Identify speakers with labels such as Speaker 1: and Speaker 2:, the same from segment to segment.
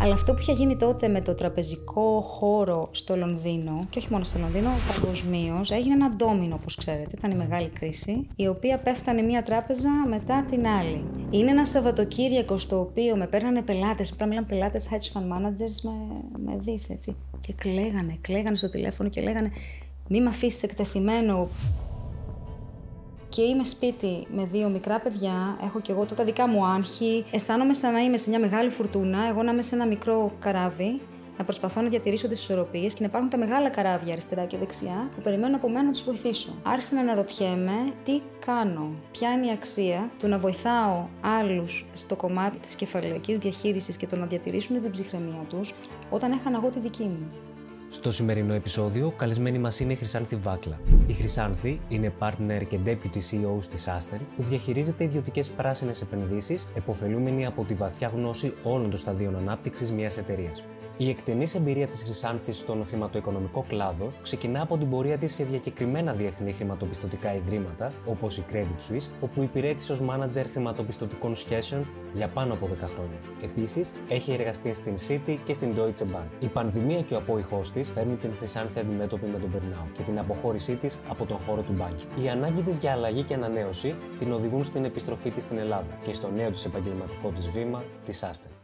Speaker 1: Αλλά αυτό που είχε γίνει τότε με το τραπεζικό χώρο στο Λονδίνο, και όχι μόνο στο Λονδίνο, παγκοσμίως, έγινε ένα ντόμινο, όπως ξέρετε. Ήταν η μεγάλη κρίση, η οποία πέφτανε μία τράπεζα μετά την άλλη. Είναι ένα Σαββατοκύριακο στο οποίο με παίρνανε πελάτες, όταν μιλάνε πελάτες, hedge fund managers με, με δεις έτσι. Και κλαίγανε, κλαίγανε στο τηλέφωνο και λέγανε Μη με αφήσεις εκτεθειμένο και είμαι σπίτι με δύο μικρά παιδιά, έχω και εγώ τότε τα δικά μου άγχη. Αισθάνομαι σαν να είμαι σε μια μεγάλη φουρτούνα, εγώ να είμαι σε ένα μικρό καράβι, να προσπαθώ να διατηρήσω τις ισορροπίες και να υπάρχουν τα μεγάλα καράβια αριστερά και δεξιά που περιμένουν από μένα να τους βοηθήσω. Άρχισα να αναρωτιέμαι τι κάνω, ποια είναι η αξία του να βοηθάω άλλους στο κομμάτι της κεφαλαϊκή διαχείρισης και το να διατηρήσουν την ψυχραιμία τους όταν έχανα εγώ τη δική μου.
Speaker 2: Στο σημερινό επεισόδιο, καλεσμένη μας είναι η Χρυσάνθη Βάκλα. Η Χρυσάνθη είναι partner και deputy CEO της Aster, που διαχειρίζεται ιδιωτικές πράσινες επενδύσεις, εποφελούμενη από τη βαθιά γνώση όλων των σταδίων ανάπτυξης μιας εταιρείας. Η εκτενής εμπειρία της Χρυσάνθη στον χρηματοοικονομικό κλάδο ξεκινά από την πορεία της σε διακεκριμένα διεθνή χρηματοπιστωτικά ιδρύματα, όπως η Credit Suisse, όπου υπηρέτησε ως μάνατζερ χρηματοπιστωτικών σχέσεων για πάνω από 10 χρόνια. Επίσης, έχει εργαστεί στην City και στην Deutsche Bank. Η πανδημία και ο απόϊχός της φέρνουν την Χρυσάνθη αντιμέτωπη με τον burnout και την αποχώρησή της από τον χώρο του banking. Η ανάγκη της για αλλαγή και ανανέωση την οδηγούν στην επιστροφή της στην Ελλάδα και στο νέο της επαγγελματικό της βήμα, της Aster.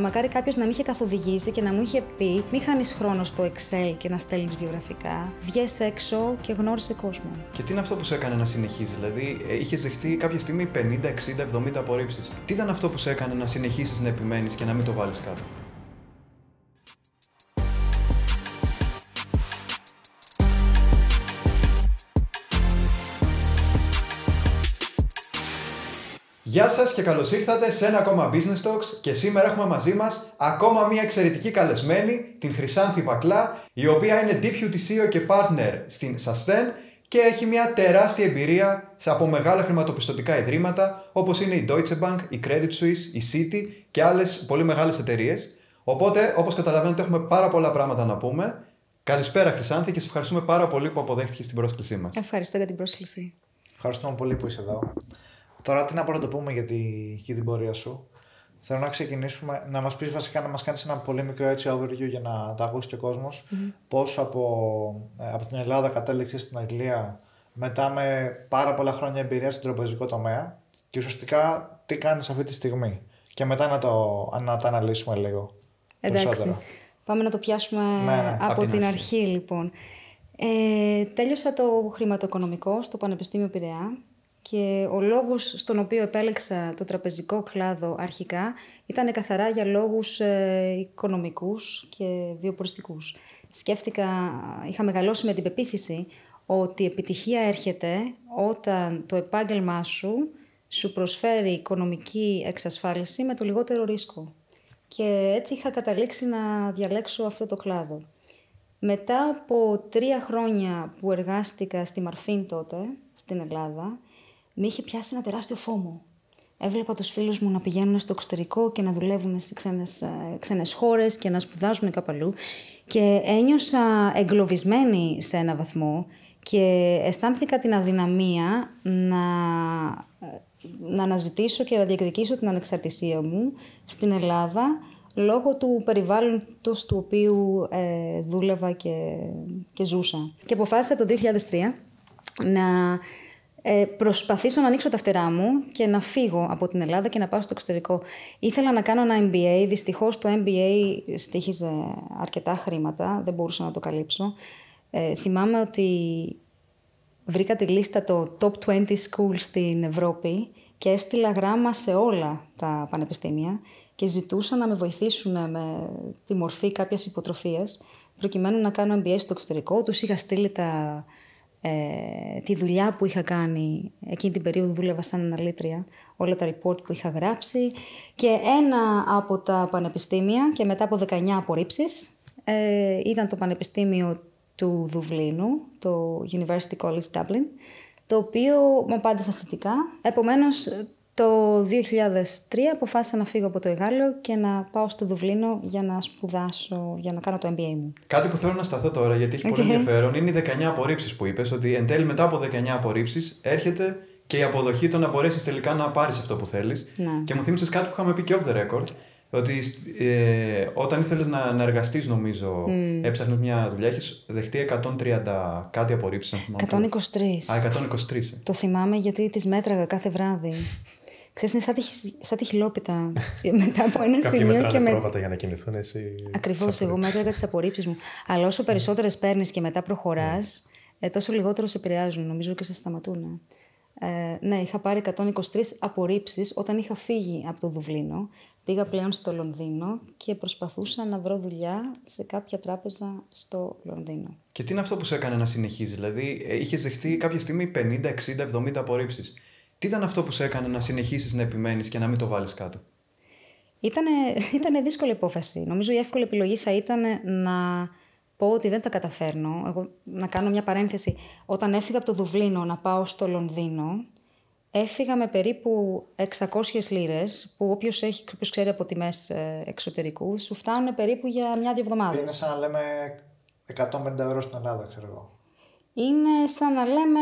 Speaker 1: Μακάρι κάποιος να με είχε καθοδηγήσει και να μου είχε πει: Μη χάνεις χρόνο στο Excel και να στέλνεις βιογραφικά. Βγες έξω και γνώρισε κόσμο.
Speaker 3: Και τι είναι αυτό που σε έκανε να συνεχίζει, Δηλαδή, ε, είχες δεχτεί κάποια στιγμή 50, 60, 70 απορρίψεις. Τι ήταν αυτό που σε έκανε να συνεχίσεις να επιμένεις και να μην το βάλεις κάτω; Γεια σας και καλώς ήρθατε σε ένα ακόμα Business Talks και σήμερα έχουμε μαζί μας ακόμα μια εξαιρετική καλεσμένη, την Χρυσάνθη Βακλά, η οποία είναι Deputy CEO και Partner στην Sustain και έχει μια τεράστια εμπειρία από μεγάλα χρηματοπιστωτικά ιδρύματα όπως είναι η Deutsche Bank, η Credit Suisse, η Citi και άλλες πολύ μεγάλες εταιρείες. Οπότε, όπως καταλαβαίνετε, έχουμε πάρα πολλά πράγματα να πούμε. Καλησπέρα Χρυσάνθη και σε ευχαριστούμε πάρα πολύ που αποδέχτηκες την πρόσκλησή μας.
Speaker 1: Ευχαριστώ για την πρόσκληση.
Speaker 4: Ευχαριστούμε πολύ που είσαι εδώ. Τώρα τι να πω να το πούμε για, τη, για την πορεία σου. Θέλω να ξεκινήσουμε, να μας πεις βασικά να μας κάνεις ένα πολύ μικρό έτσι overview για να το ακούσει και ο κόσμος. Mm-hmm. Πώς από, ε, από την Ελλάδα κατέληξες στην Αγγλία μετά με πάρα πολλά χρόνια εμπειρίας στον τραπεζικό τομέα και ουσιαστικά τι κάνεις αυτή τη στιγμή. Και μετά να το, να το αναλύσουμε λίγο.
Speaker 1: Εντάξει. Περισσότερο. Πάμε να το πιάσουμε ναι, ναι, από, την, αρχή. αρχή λοιπόν. Ε, τέλειωσα το χρηματοοικονομικό στο Πανεπιστήμιο Πειραιά και ο λόγος στον οποίο επέλεξα το τραπεζικό κλάδο αρχικά ήταν καθαρά για λόγους ε, οικονομικούς και βιοποριστικούς. Σκέφτηκα, είχα μεγαλώσει με την πεποίθηση ότι η επιτυχία έρχεται όταν το επάγγελμά σου σου προσφέρει οικονομική εξασφάλιση με το λιγότερο ρίσκο. Και έτσι είχα καταλήξει να διαλέξω αυτό το κλάδο. Μετά από τρία χρόνια που εργάστηκα στη Μαρφίν τότε, στην Ελλάδα, με είχε πιάσει ένα τεράστιο φόμο. Έβλεπα τους φίλους μου να πηγαίνουν στο εξωτερικό και να δουλεύουν σε ξένες, ε, ξένες χώρες και να σπουδάζουν κάπου αλλού και ένιωσα εγκλωβισμένη σε ένα βαθμό και αισθάνθηκα την αδυναμία να, ε, να αναζητήσω και να διεκδικήσω την ανεξαρτησία μου στην Ελλάδα λόγω του περιβάλλοντος του οποίου ε, δούλευα και, και ζούσα. Και αποφάσισα το 2003 να ε, προσπαθήσω να ανοίξω τα φτερά μου και να φύγω από την Ελλάδα και να πάω στο εξωτερικό. Ήθελα να κάνω ένα MBA, δυστυχώς το MBA στήχιζε αρκετά χρήματα, δεν μπορούσα να το καλύψω. Ε, θυμάμαι ότι βρήκα τη λίστα το Top 20 Schools στην Ευρώπη και έστειλα γράμμα σε όλα τα πανεπιστήμια και ζητούσα να με βοηθήσουν με τη μορφή κάποιας υποτροφίας προκειμένου να κάνω MBA στο εξωτερικό. Τους είχα στείλει τα ε, τη δουλειά που είχα κάνει, εκείνη την περίοδο δούλευα σαν αναλύτρια, όλα τα report που είχα γράψει και ένα από τα πανεπιστήμια και μετά από 19 απορρίψεις ε, ήταν το Πανεπιστήμιο του Δουβλίνου, το University College Dublin, το οποίο μου απάντησε θετικά. Επομένως, το 2003 αποφάσισα να φύγω από το Εγάλο και να πάω στο Δουβλίνο για να σπουδάσω, για να κάνω το MBA μου.
Speaker 3: Κάτι που θέλω να σταθώ τώρα, γιατί έχει πολύ ενδιαφέρον, είναι οι 19 απορρίψεις που είπες. Ότι εν τέλει μετά από 19 απορρίψεις έρχεται και η αποδοχή το να μπορέσεις τελικά να πάρεις αυτό που θέλεις.
Speaker 1: Ναι.
Speaker 3: Και μου θύμισες κάτι που είχαμε πει και off the record. ότι ε, όταν ήθελες να, να εργαστείς νομίζω, mm. έψαχνες μια δουλειά, έχεις δεχτεί 130 κάτι απορρίψεις.
Speaker 1: 123.
Speaker 3: Α, 123. Ε.
Speaker 1: Το θυμάμαι γιατί τις μέτραγα κάθε βράδυ. Ξέρεις, είναι σαν τη χιλόπιτα μετά από ένα σημείο
Speaker 5: και με... πρόβατα για να κινηθούν εσύ...
Speaker 1: Ακριβώς, εγώ μέτραγα τις απορρίψεις μου. Αλλά όσο περισσότερες παίρνεις και μετά προχωράς, ε, τόσο λιγότερο σε επηρεάζουν, νομίζω και σε σταματούν. Ε, ναι, είχα πάρει 123 απορρίψεις όταν είχα φύγει από το Δουβλίνο. Πήγα πλέον στο Λονδίνο και προσπαθούσα να βρω δουλειά σε κάποια τράπεζα στο Λονδίνο.
Speaker 3: Και τι είναι αυτό που σε έκανε να συνεχίζεις, Δηλαδή, ε, είχες δεχτεί κάποια στιγμή 50, 60, 70 απορρίψεις; Τι ήταν αυτό που σε έκανε να συνεχίσεις να επιμένεις και να μην το βάλεις κάτω;
Speaker 1: Ήτανε, ήτανε δύσκολη υπόφαση. Νομίζω η εύκολη επιλογή θα ήταν να πω ότι δεν τα καταφέρνω. Εγώ, να κάνω μια παρένθεση. Όταν έφυγα από το Δουβλίνο να πάω στο Λονδίνο, Έφυγα με περίπου 600 λίρες, που όποιος, έχει, όποιος ξέρει από τιμές ε, εξωτερικούς, σου φτάνουν περίπου για μια-δύο εβδομάδες.
Speaker 4: Είναι σαν να λέμε 150 ευρώ στην Ελλάδα, ξέρω εγώ.
Speaker 1: Είναι σαν να λέμε,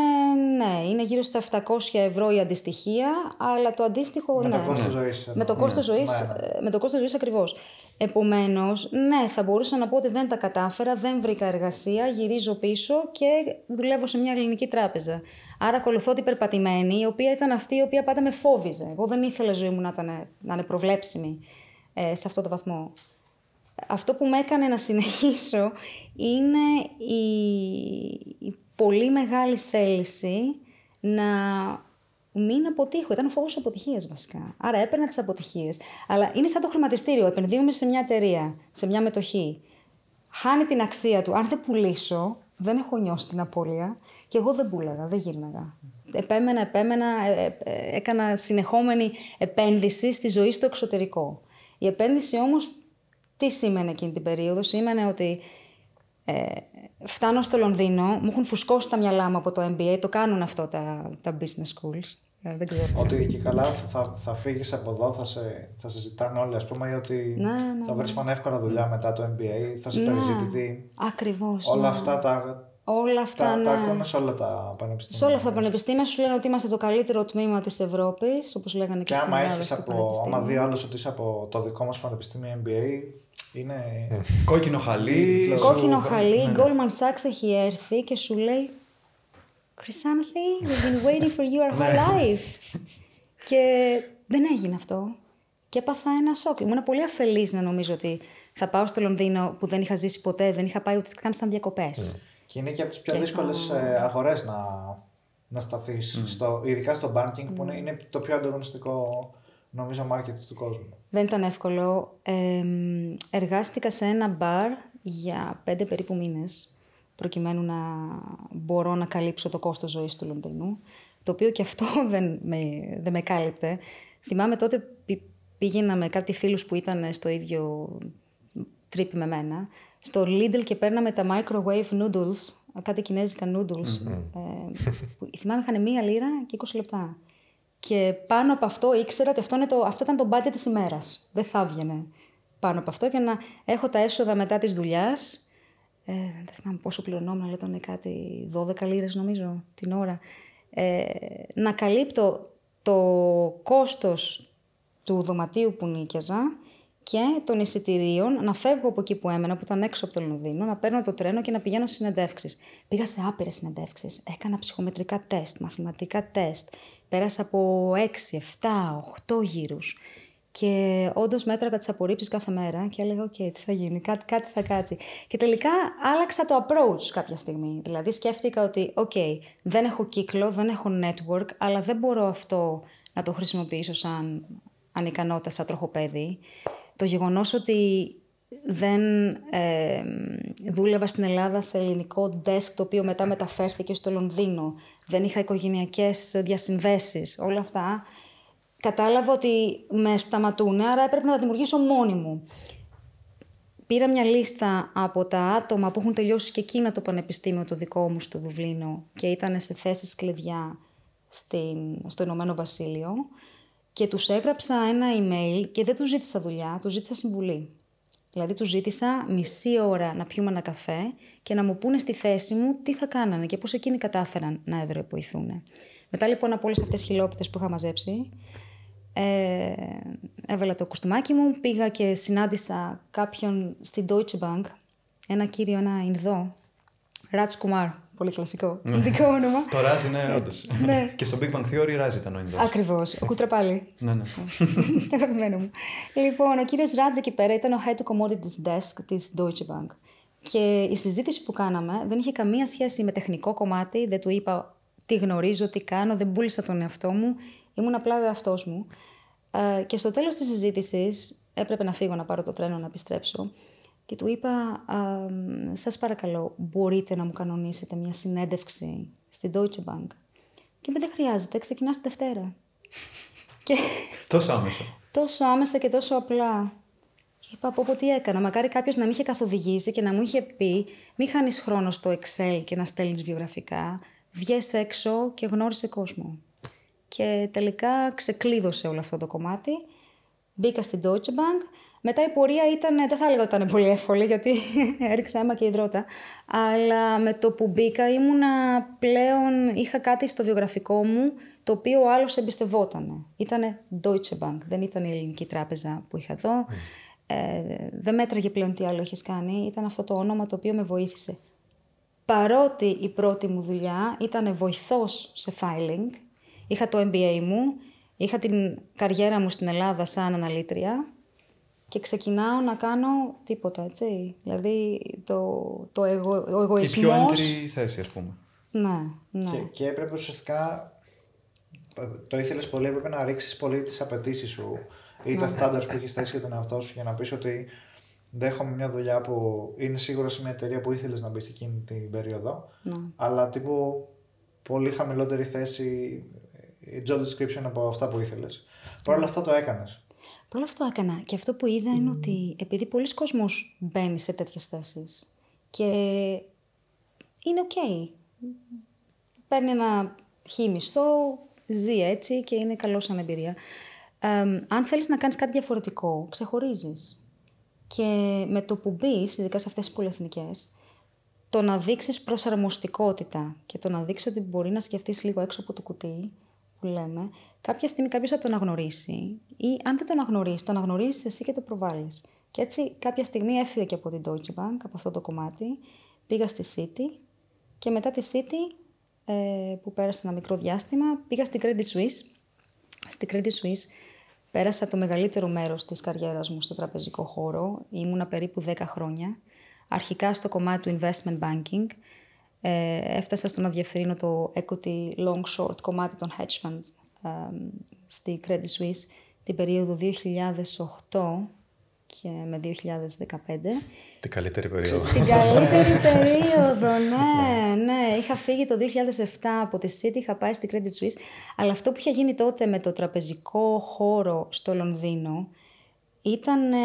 Speaker 1: ναι, είναι γύρω στα 700 ευρώ η αντιστοιχεία, αλλά το αντίστοιχο,
Speaker 4: με
Speaker 1: ναι.
Speaker 4: Το κόστος ζωής,
Speaker 1: με το κόστος ναι. ζωής. Ναι, ναι. Με το κόστος ζωής ακριβώς. Επομένως, ναι, θα μπορούσα να πω ότι δεν τα κατάφερα, δεν βρήκα εργασία, γυρίζω πίσω και δουλεύω σε μια ελληνική τράπεζα. Άρα ακολουθώ την περπατημένη, η οποία ήταν αυτή η οποία πάντα με φόβιζε. Εγώ δεν ήθελα ζωή μου να, ήταν, να είναι προβλέψιμη ε, σε αυτό το βαθμό αυτό που με έκανε να συνεχίσω είναι η, πολύ μεγάλη θέληση να μην αποτύχω. Ήταν φόβος αποτυχίας βασικά. Άρα έπαιρνα τις αποτυχίες. Αλλά είναι σαν το χρηματιστήριο. Επενδύουμε σε μια εταιρεία, σε μια μετοχή. Χάνει την αξία του. Αν δεν πουλήσω, δεν έχω νιώσει την απώλεια και εγώ δεν πούλαγα, δεν γύρναγα. Επέμενα, επέμενα, ε, ε, ε, έκανα συνεχόμενη επένδυση στη ζωή στο εξωτερικό. Η επένδυση όμως τι σήμαινε εκείνη την περίοδο. Σήμαινε ότι ε, φτάνω στο Λονδίνο, μου έχουν φουσκώσει τα μυαλά μου από το MBA, το κάνουν αυτό τα, τα business schools. Ε, δεν ξέρω.
Speaker 4: Ότι και καλά θα, θα φύγεις από εδώ, θα σε, θα σε ζητάνε όλοι, ας πούμε, ή ότι
Speaker 1: ναι, ναι,
Speaker 4: θα βρεις πανεύκολα δουλειά μετά το MBA, θα σε
Speaker 1: ναι,
Speaker 4: περιζητηθεί.
Speaker 1: Ακριβώς.
Speaker 4: Όλα ναι. αυτά τα.
Speaker 1: Όλα αυτά,
Speaker 4: τα,
Speaker 1: ναι.
Speaker 4: τα ακούνε σε όλα τα πανεπιστήμια.
Speaker 1: Σε όλα αυτά τα πανεπιστήμια σου λένε ότι είμαστε το καλύτερο τμήμα της Ευρώπης, όπως λέγανε και, και στην Ελλάδα. Και
Speaker 4: άμα δει άλλος ότι είσαι από το δικό μας πανεπιστήμιο MBA, είναι.
Speaker 3: Κόκκινο χαλί.
Speaker 1: Κόκκινο χαλί. Η Goldman Sachs έχει έρθει και σου λέει Chrysanthi, we've been waiting for you our whole life. και δεν έγινε αυτό. Και έπαθα ένα σοκ. Ήμουν πολύ αφελής να νομίζω ότι θα πάω στο Λονδίνο που δεν είχα ζήσει ποτέ, δεν είχα πάει ούτε καν σαν διακοπές.
Speaker 4: Και είναι και από τις πιο δύσκολες θα... αγορές να, να σταθείς, mm. ειδικά στο banking που είναι, είναι το πιο ανταγωνιστικό νομίζω market του κόσμου.
Speaker 1: Δεν ήταν εύκολο. Ε, εργάστηκα σε ένα μπαρ για πέντε περίπου μήνες προκειμένου να μπορώ να καλύψω το κόστος ζωής του Λονδίνου, το οποίο και αυτό δεν με, δεν με κάλυπτε. Θυμάμαι τότε πήγαινα με κάποιοι φίλους που ήταν στο ίδιο τρίπι με μένα, στο Lidl και παίρναμε τα microwave noodles, κάτι κινέζικα noodles. Ε, που, θυμάμαι είχαν μία λίρα και 20 λεπτά. Και πάνω από αυτό ήξερα ότι αυτό, είναι το, αυτό ήταν το budget της ημέρας. Δεν θα έβγαινε πάνω από αυτό και να έχω τα έσοδα μετά της δουλειάς. Ε, δεν θυμάμαι πόσο πληρωνόμουν, αλλά ήταν κάτι 12 λίρες νομίζω την ώρα. Ε, να καλύπτω το κόστος του δωματίου που νοίκιαζα και των εισιτηρίων να φεύγω από εκεί που έμενα, που ήταν έξω από το Λονδίνο, να παίρνω το τρένο και να πηγαίνω στις συνεντεύξεις. Πήγα σε άπειρες συνεντεύξεις. Έκανα ψυχομετρικά τεστ, μαθηματικά τεστ. Πέρασα από 6, 7, 8 γύρους. Και όντως μέτραγα τις απορρίψεις κάθε μέρα και έλεγα: Οκ, τι θα γίνει, κάτι, κάτι θα κάτσει. Και τελικά άλλαξα το approach κάποια στιγμή. Δηλαδή σκέφτηκα ότι: Οκ, δεν έχω κύκλο, δεν έχω network, αλλά δεν μπορώ αυτό να το χρησιμοποιήσω σαν ανικανότητα, σαν τροχοπέδι. Το γεγονός ότι δεν ε, δούλευα στην Ελλάδα σε ελληνικό desk το οποίο μετά μεταφέρθηκε στο Λονδίνο. Δεν είχα οικογενειακές διασυνδέσεις, όλα αυτά. Κατάλαβα ότι με σταματούν, άρα έπρεπε να τα δημιουργήσω μόνη μου. Πήρα μια λίστα από τα άτομα που έχουν τελειώσει και εκείνα το πανεπιστήμιο το δικό μου στο Δουβλίνο και ήταν σε θέσεις κλειδιά στην, στο Ηνωμένο Βασίλειο και τους έγραψα ένα email και δεν τους ζήτησα δουλειά, τους ζήτησα συμβουλή. Δηλαδή τους ζήτησα μισή ώρα να πιούμε ένα καφέ και να μου πούνε στη θέση μου τι θα κάνανε και πώς εκείνοι κατάφεραν να εδρεποηθούν. Μετά λοιπόν από όλες αυτές τις χιλόπιτες που είχα μαζέψει, Ε, έβαλα το κουστούμάκι μου, πήγα και συνάντησα κάποιον στην Deutsche Bank, ένα κύριο, ένα Ινδό, Ράτς Κουμάρ, πολύ κλασικό, ειδικό όνομα.
Speaker 3: Το Ράζ είναι όντως.
Speaker 1: Ναι.
Speaker 3: και στο Big Bang Theory Ράζ ήταν ο Ινδός.
Speaker 1: Ακριβώς, ο Κουτραπάλι.
Speaker 3: ναι, ναι.
Speaker 1: Το αγαπημένο μου. Λοιπόν, ο κύριος Ράτζ εκεί πέρα ήταν ο head του commodities desk της Deutsche Bank. Και η συζήτηση που κάναμε δεν είχε καμία σχέση με τεχνικό κομμάτι, δεν του είπα τι γνωρίζω, τι κάνω, δεν πούλησα τον εαυτό μου, ήμουν απλά ο εαυτός μου. Ε, και στο τέλος της συζήτησης έπρεπε να φύγω να πάρω το τρένο να επιστρέψω και του είπα, α, σας παρακαλώ, μπορείτε να μου κανονίσετε μια συνέντευξη στην Deutsche Bank. Και είπε, δεν χρειάζεται, ξεκινάς τη Δευτέρα. και
Speaker 3: Τόσο άμεσα.
Speaker 1: τόσο άμεσα και τόσο απλά. Και είπα από πω τι έκανα. Μακάρι κάποιος να με είχε καθοδηγήσει και να μου είχε πει: Μην χάνεις χρόνο στο Excel και να στέλνεις βιογραφικά. Βγες έξω και γνώρισε κόσμο. Και τελικά ξεκλείδωσε όλο αυτό το κομμάτι. Μπήκα στην Deutsche Bank. Μετά η πορεία ήταν, δεν θα έλεγα ότι ήταν πολύ εύκολη, γιατί έριξα αίμα και υδρότα. Αλλά με το που μπήκα ήμουνα πλέον, είχα κάτι στο βιογραφικό μου, το οποίο ο άλλος εμπιστευόταν. Ήτανε Deutsche Bank, δεν ήταν η ελληνική τράπεζα που είχα εδώ. Ε, δεν μέτραγε πλέον τι άλλο έχεις κάνει, ήταν αυτό το όνομα το οποίο με βοήθησε. Παρότι η πρώτη μου δουλειά ήταν βοηθός σε filing, είχα το MBA μου, είχα την καριέρα μου στην Ελλάδα σαν αναλύτρια και ξεκινάω να κάνω τίποτα, έτσι. Δηλαδή το, το εγω, ο
Speaker 3: Η
Speaker 1: εγωισμός...
Speaker 3: πιο έντρη θέση, ας πούμε.
Speaker 1: Ναι, ναι.
Speaker 4: Και, και έπρεπε ουσιαστικά. Το ήθελες πολύ, έπρεπε να ρίξεις πολύ τις απαιτήσεις σου ή τα στάνταρ που έχεις θέσει για τον εαυτό σου για να πεις ότι δέχομαι μια δουλειά που είναι σίγουρα σε μια εταιρεία που ήθελες να μπεις εκείνη την περίοδο.
Speaker 1: Ναι.
Speaker 4: Αλλά τύπου πολύ χαμηλότερη θέση η job description από αυτά που ήθελες. Παρ' όλα αυτά το έκανες.
Speaker 1: Παρ' όλα αυτό έκανα. Και αυτό που είδα είναι ότι επειδή πολλοί κόσμος μπαίνει σε τέτοιες θέσεις και είναι οκ. Παίρνει ένα χι μισθό, ζει έτσι και είναι καλό σαν εμπειρία. Ε, αν θέλεις να κάνεις κάτι διαφορετικό, ξεχωρίζεις. Και με το που μπεις, ειδικά σε αυτές τις πολυεθνικές, το να δείξεις προσαρμοστικότητα και το να δείξεις ότι μπορεί να σκεφτείς λίγο έξω από το κουτί, που λέμε, κάποια στιγμή κάποιος θα το αναγνωρίσει ή αν δεν το αναγνωρίσει, το αναγνωρίζει εσύ και το προβάλλεις. Και έτσι κάποια στιγμή έφυγα και από την Deutsche Bank, από αυτό το κομμάτι, πήγα στη City και μετά τη City, ε, που πέρασε ένα μικρό διάστημα, πήγα στη Credit Suisse. Στη Credit Suisse πέρασα το μεγαλύτερο μέρος της καριέρας μου στο τραπεζικό χώρο. Ήμουνα περίπου 10 χρόνια. Αρχικά στο κομμάτι του investment banking, ε, έφτασα στο να διευθύνω το equity long short κομμάτι των hedge funds ε, στη Credit Suisse την περίοδο 2008 και με 2015.
Speaker 5: Την καλύτερη περίοδο.
Speaker 1: Την καλύτερη περίοδο, ναι, ναι. Είχα φύγει το 2007 από τη City, είχα πάει στη Credit Suisse, αλλά αυτό που είχε γίνει τότε με το τραπεζικό χώρο στο Λονδίνο ήταν, ε,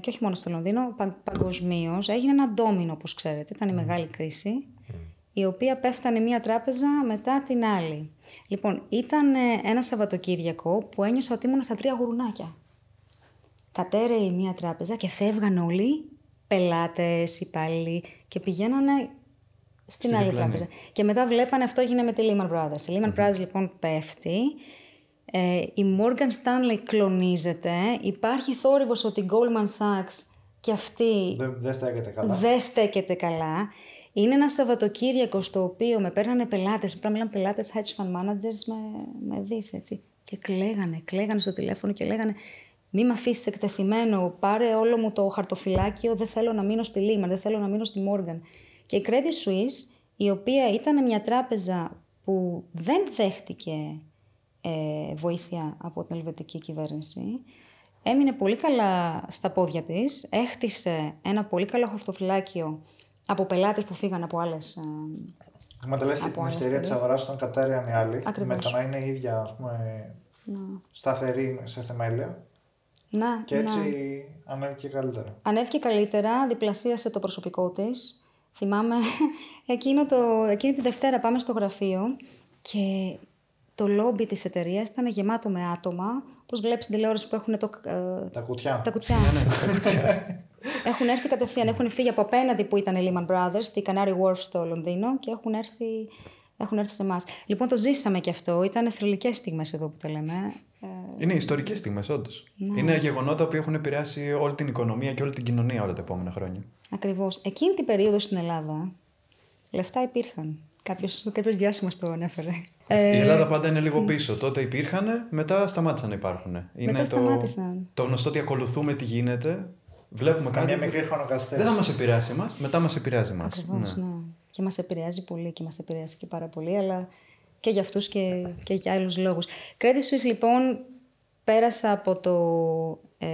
Speaker 1: και όχι μόνο στο Λονδίνο, πα, παγκοσμίως, έγινε ένα ντόμινο, όπως ξέρετε, ήταν η μεγάλη κρίση η οποία πέφτανε μία τράπεζα μετά την άλλη. Λοιπόν, ήταν ένα Σαββατοκύριακο που ένιωσα ότι ήμουν στα τρία γουρουνάκια. Κατέρεε μία τράπεζα και φεύγαν όλοι, πελάτες, υπάλληλοι και πηγαίνανε στην, άλλη τράπεζα. Και μετά βλέπανε αυτό έγινε με τη Lehman Brothers. Η Lehman Brothers λοιπόν πέφτει, ε, η Morgan Stanley κλονίζεται, υπάρχει θόρυβος ότι η Goldman Sachs και αυτή
Speaker 4: Δεν, δεν στέκεται καλά.
Speaker 1: δεν στέκεται καλά. Είναι ένα Σαββατοκύριακο στο οποίο με παίρνανε πελάτες, όταν μιλάμε πελάτες, hedge fund managers με, με δεις, έτσι. Και κλαίγανε, κλαίγανε στο τηλέφωνο και λέγανε μη με αφήσεις εκτεθειμένο, πάρε όλο μου το χαρτοφυλάκιο, δεν θέλω να μείνω στη Lehman, δεν θέλω να μείνω στη Morgan. Και η Credit Suisse, η οποία ήταν μια τράπεζα που δεν δέχτηκε ε, βοήθεια από την ελβετική κυβέρνηση, έμεινε πολύ καλά στα πόδια της, έχτισε ένα πολύ καλό χαρτοφυλάκιο από πελάτες που φύγαν από άλλες... ε,
Speaker 4: Εκμεταλλεύτηκε
Speaker 1: από
Speaker 4: την
Speaker 1: άλλες
Speaker 4: ευκαιρία της
Speaker 1: εταιρείες.
Speaker 4: αγοράς όταν κατέρεαν οι άλλοι.
Speaker 1: Ακριβώς.
Speaker 4: Με το να είναι η ίδια ας πούμε, σταθερή σε θεμέλια.
Speaker 1: Να,
Speaker 4: Και έτσι
Speaker 1: να.
Speaker 4: ανέβηκε καλύτερα.
Speaker 1: Ανέβηκε καλύτερα, διπλασίασε το προσωπικό της. Θυμάμαι εκείνο το, εκείνη τη Δευτέρα πάμε στο γραφείο και το λόμπι της εταιρείας ήταν γεμάτο με άτομα. Πώς βλέπεις στην τηλεόραση που έχουν το, ε,
Speaker 4: Τα κουτιά.
Speaker 1: τα κουτιά. έχουν έρθει κατευθείαν, έχουν φύγει από απέναντι που ήταν η Lehman Brothers, στη Canary Wharf στο Λονδίνο και έχουν έρθει έχουν έρθει σε εμάς. Λοιπόν, το ζήσαμε και αυτό. Ήταν θρηλυκές στιγμές εδώ που το λέμε.
Speaker 3: Ε, είναι ιστορικές στιγμές, όντως. Ναι. Είναι γεγονότα που έχουν επηρεάσει όλη την οικονομία και όλη την κοινωνία όλα τα επόμενα χρόνια.
Speaker 1: Ακριβώς. Εκείνη την περίοδο στην Ελλάδα, λεφτά υπήρχαν. Κάποιος διάσημος το ανέφερε. Η
Speaker 3: ε, Ελλάδα πάντα είναι λίγο πίσω. Τότε υπήρχαν, μετά σταμάτησαν να υπάρχουν.
Speaker 1: Είναι μετά σταμάτησαν.
Speaker 3: Το, γνωστό ότι ακολουθούμε τι γίνεται. Βλέπουμε κάτι.
Speaker 4: Μια μικρή
Speaker 3: Δεν θα μας επηρεάσει εμάς, μετά μας επηρεάζει εμάς.
Speaker 1: Ναι. ναι. Και μας επηρεάζει πολύ και μας επηρεάζει και πάρα πολύ, αλλά και για αυτούς και, και για άλλους λόγους. Credit Suisse λοιπόν πέρασα από το ε,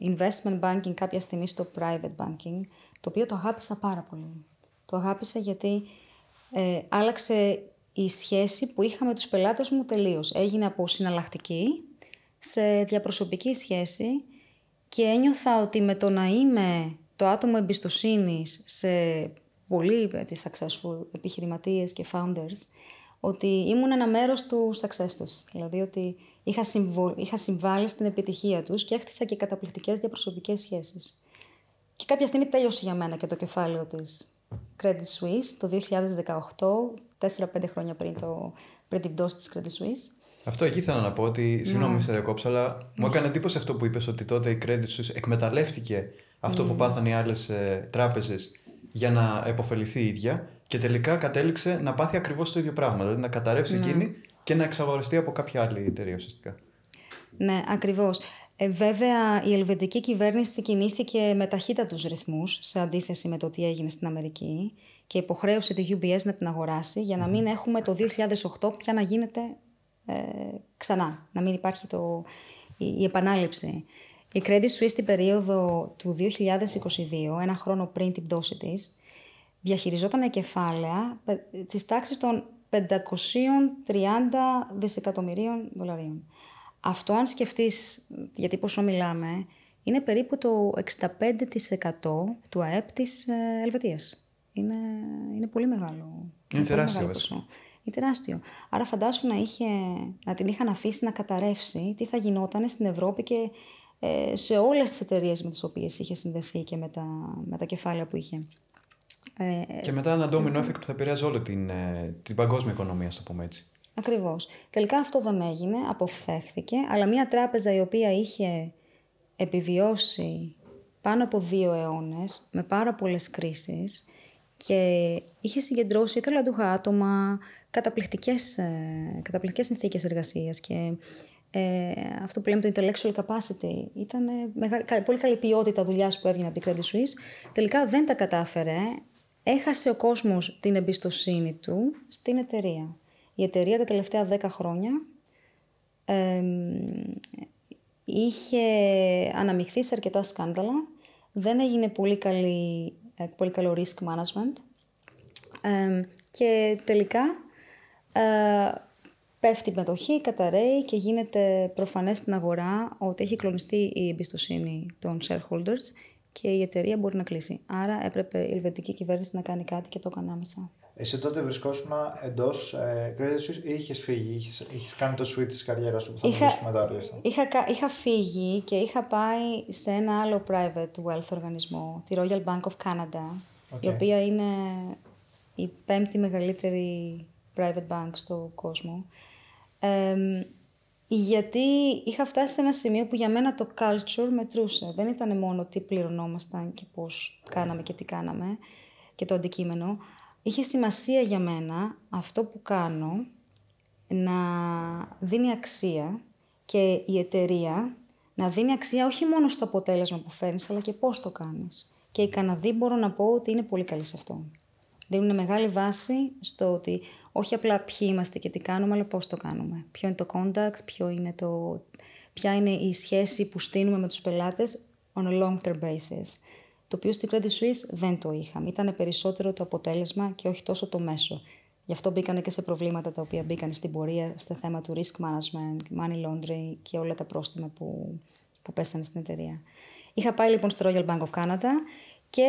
Speaker 1: investment banking κάποια στιγμή στο private banking, το οποίο το αγάπησα πάρα πολύ. Το αγάπησα γιατί ε, άλλαξε η σχέση που είχα με τους πελάτες μου τελείως. Έγινε από συναλλακτική σε διαπροσωπική σχέση και ένιωθα ότι με το να είμαι το άτομο εμπιστοσύνης σε πολύ έτσι, successful επιχειρηματίες και founders, ότι ήμουν ένα μέρος του success τους. Δηλαδή ότι είχα, συμβο... είχα συμβάλει στην επιτυχία τους και έχτισα και καταπληκτικές διαπροσωπικές σχέσεις. Και κάποια στιγμή τέλειωσε για μένα και το κεφάλαιο της Credit Suisse το 2018, 4-5 χρόνια πριν, το, πριν την πτώση της Credit Suisse.
Speaker 3: Αυτό εκεί ήθελα να πω ότι, ναι. συγγνώμη σε διακόψω, αλλά μου έκανε εντύπωση αυτό που είπες ότι τότε η Credit Suisse εκμεταλλεύτηκε αυτό που ναι. πάθαν οι άλλες ε, τράπεζες για να επωφεληθεί η ίδια και τελικά κατέληξε να πάθει ακριβώς το ίδιο πράγμα, δηλαδή να καταρρεύσει ναι. εκείνη και να εξαγοραστεί από κάποια άλλη εταιρεία ουσιαστικά.
Speaker 1: Ναι, ακριβώς. Ε, βέβαια, η ελβετική κυβέρνηση κινήθηκε με ταχύτατους ρυθμούς σε αντίθεση με το τι έγινε στην Αμερική και υποχρέωσε τη UBS να την αγοράσει για να μην έχουμε το 2008 πια να γίνεται ε, ξανά, να μην υπάρχει το, η, η επανάληψη. Η Credit Suisse στην περίοδο του 2022, ένα χρόνο πριν την πτώση της, διαχειριζόταν κεφάλαια της τάξης των 530 δισεκατομμυρίων δολαρίων. Αυτό αν σκεφτείς γιατί πόσο μιλάμε, είναι περίπου το 65% του ΑΕΠ της ε, Ελβετίας. Είναι, είναι πολύ μεγάλο.
Speaker 3: Είναι, τεράστιο
Speaker 1: Είναι τεράστιο. Άρα φαντάσου να, είχε, να την είχαν αφήσει να καταρρεύσει τι θα γινόταν στην Ευρώπη και ε, σε όλες τις εταιρείες με τις οποίες είχε συνδεθεί και με τα, με τα κεφάλαια που είχε.
Speaker 3: Ε, και μετά ένα domino effect που θα επηρεάζει όλη την, την παγκόσμια οικονομία, στο πούμε έτσι.
Speaker 1: Ακριβώς. Τελικά αυτό δεν έγινε, αποφθέχθηκε, αλλά μια τράπεζα η οποία είχε επιβιώσει πάνω από δύο αιώνες, με πάρα πολλές κρίσεις και είχε συγκεντρώσει ταλαντούχα άτομα, καταπληκτικές, ε, καταπληκτικές συνθήκες εργασίας και ε, αυτό που λέμε το intellectual capacity ήταν πολύ καλή ποιότητα δουλειάς που έβγαινε από την Credit Suisse. Τελικά δεν τα κατάφερε. Έχασε ο κόσμος την εμπιστοσύνη του στην εταιρεία. Η εταιρεία τα τελευταία 10 χρόνια είχε αναμειχθεί σε αρκετά σκάνδαλα. Δεν έγινε πολύ, καλή, ε, πολύ καλό risk management. και τελικά ε, πέφτει η μετοχή, καταραίει και γίνεται προφανές στην αγορά ότι έχει κλονιστεί η εμπιστοσύνη των shareholders και η εταιρεία μπορεί να κλείσει. Άρα έπρεπε η ελβετική κυβέρνηση να κάνει κάτι και το έκανε άμεσα.
Speaker 4: Εσύ τότε βρισκόσουν εντός ε, Credit Suisse ή είχες φύγει, είχες κάνει το switch της καριέρας σου που θα είχα, μιλήσουμε τώρα.
Speaker 1: Είχα, είχα φύγει και είχα πάει σε ένα άλλο private wealth οργανισμό, τη Royal Bank of Canada, η οποία είναι η πέμπτη μεγαλύτερη private bank στον κόσμο. Ε, γιατί είχα φτάσει σε ένα σημείο που για μένα το culture μετρούσε. Δεν ήταν μόνο τι πληρωνόμασταν και πώς κάναμε και τι κάναμε και το αντικείμενο, είχε σημασία για μένα αυτό που κάνω να δίνει αξία και η εταιρεία να δίνει αξία όχι μόνο στο αποτέλεσμα που φέρνεις, αλλά και πώς το κάνεις. Και οι Καναδοί μπορώ να πω ότι είναι πολύ καλοί σε αυτό. Δίνουν μεγάλη βάση στο ότι όχι απλά ποιοι είμαστε και τι κάνουμε, αλλά πώς το κάνουμε. Ποιο είναι το contact, ποιο είναι το... ποια είναι η σχέση που στείλουμε με τους πελάτες on a long-term basis το οποίο στην Credit Suisse δεν το είχαμε. Ήταν περισσότερο το αποτέλεσμα και όχι τόσο το μέσο. Γι' αυτό μπήκανε και σε προβλήματα τα οποία μπήκαν στην πορεία στο θέμα του risk management, money laundering και όλα τα πρόστιμα που, που πέσανε στην εταιρεία. Είχα πάει λοιπόν στο Royal Bank of Canada και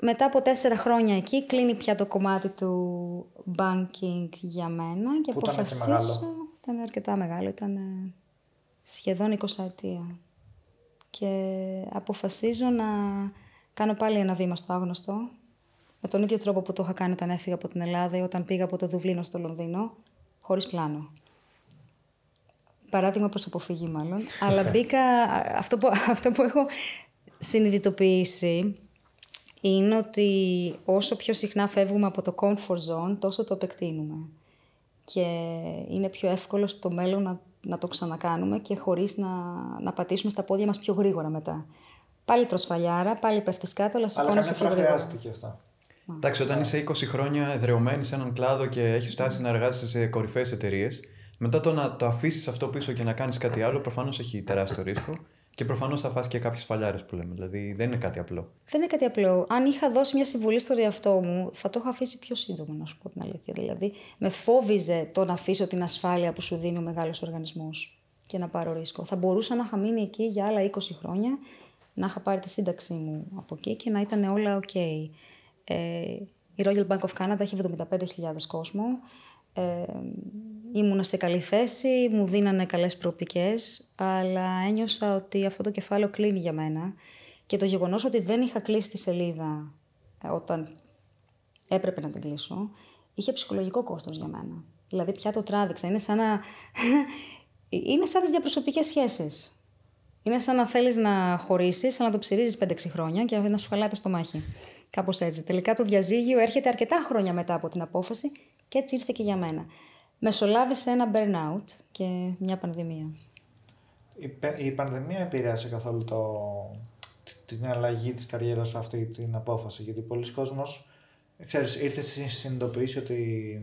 Speaker 1: μετά από τέσσερα χρόνια εκεί κλείνει πια το κομμάτι του banking για μένα και που αποφασίσω... Ήταν, ήταν αρκετά μεγάλο, ήταν σχεδόν 20 ετία. Και αποφασίζω να κάνω πάλι ένα βήμα στο άγνωστο Με τον ίδιο τρόπο που το είχα κάνει όταν έφυγα από την Ελλάδα ή όταν πήγα από το Δουβλίνο στο Λονδίνο, χωρίς πλάνο. Παράδειγμα προς αποφύγη μάλλον. Αλλά μπήκα, αυτό που, αυτό που έχω συνειδητοποιήσει είναι ότι όσο πιο συχνά φεύγουμε από το comfort zone, τόσο το επεκτείνουμε. Και είναι πιο εύκολο στο μέλλον να, να το ξανακάνουμε και χωρίς να, να πατήσουμε στα πόδια μας πιο γρήγορα μετά. Πάλι τροσφαλιάρα, πάλι πέφτεις κάτω, αλλά σηκώνεσαι πιο γρήγορα.
Speaker 4: χρειάζεται και αυτά.
Speaker 3: Εντάξει, όταν είσαι 20 χρόνια εδρεωμένης σε έναν κλάδο και έχεις φτάσει να εργάζεσαι σε κορυφαίες εταιρείες, μετά το να το αφήσεις αυτό πίσω και να κάνεις κάτι άλλο, προφανώς έχει τεράστιο ρίσκο. Και προφανώς θα φάσει και κάποιες φαλιάρες που λέμε. Δηλαδή δεν είναι κάτι απλό.
Speaker 1: Δεν είναι κάτι απλό. Αν είχα δώσει μια συμβουλή στο εαυτό μου, θα το είχα αφήσει πιο σύντομα, να σου πω την αλήθεια. Δηλαδή, με φόβιζε το να αφήσω την ασφάλεια που σου δίνει ο μεγάλος οργανισμός και να πάρω ρίσκο. Θα μπορούσα να είχα μείνει εκεί για άλλα 20 χρόνια, να είχα πάρει τη σύνταξή μου από εκεί και να ήταν όλα OK. Ε, η Royal Bank of Canada έχει 75.000 κόσμο. Ε, ήμουνα σε καλή θέση, μου δίνανε καλές προοπτικές, αλλά ένιωσα ότι αυτό το κεφάλαιο κλείνει για μένα και το γεγονός ότι δεν είχα κλείσει τη σελίδα ε, όταν έπρεπε να την κλείσω, είχε ψυχολογικό κόστος για μένα. Δηλαδή πια το τράβηξα. Είναι σαν να... είναι σαν τις διαπροσωπικές σχέσεις. Είναι σαν να θέλεις να χωρίσεις, αλλά να το ψηρίζεις 5-6 χρόνια και να σου χαλάει το στομάχι. Κάπως έτσι. Τελικά το διαζύγιο έρχεται αρκετά χρόνια μετά από την απόφαση και έτσι ήρθε και για μένα. Μεσολάβησε ένα burnout και μια πανδημία.
Speaker 4: Η, πανδημία επηρέασε καθόλου το, την αλλαγή της καριέρας σου αυτή την απόφαση, γιατί πολλοί κόσμος, ξέρεις, ήρθε στη συνειδητοποίηση ότι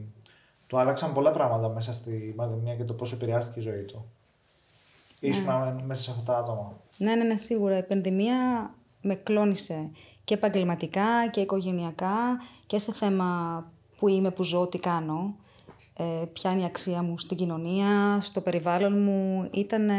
Speaker 4: του άλλαξαν πολλά πράγματα μέσα στη πανδημία και το πώς επηρεάστηκε η ζωή του. Ναι. Ήσουν μέσα σε αυτά τα άτομα.
Speaker 1: Ναι, ναι, ναι, σίγουρα. Η πανδημία με κλώνησε και επαγγελματικά και οικογενειακά και σε θέμα που είμαι, που ζω, τι κάνω, ε, ποια είναι η αξία μου στην κοινωνία, στο περιβάλλον μου. Ήταν,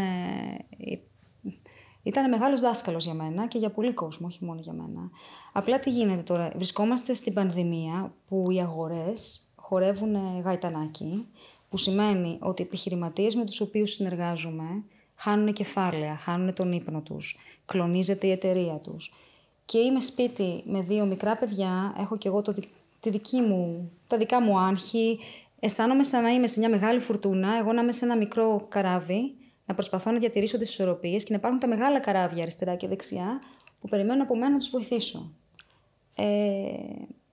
Speaker 1: ήταν μεγάλος δάσκαλος για μένα και για πολύ κόσμο, όχι μόνο για μένα. Απλά τι γίνεται τώρα, βρισκόμαστε στην πανδημία που οι αγορές χορεύουν γαϊτανάκι, που σημαίνει ότι οι επιχειρηματίες με τους οποίους συνεργάζομαι χάνουν κεφάλαια, χάνουν τον ύπνο τους, κλονίζεται η εταιρεία τους. Και είμαι σπίτι με δύο μικρά παιδιά, έχω και εγώ το, τη δική μου, τα δικά μου άγχη. Αισθάνομαι σαν να είμαι σε μια μεγάλη φουρτούνα, εγώ να είμαι σε ένα μικρό καράβι, να προσπαθώ να διατηρήσω τις ισορροπίες και να υπάρχουν τα μεγάλα καράβια αριστερά και δεξιά που περιμένουν από μένα να τους βοηθήσω. Ε,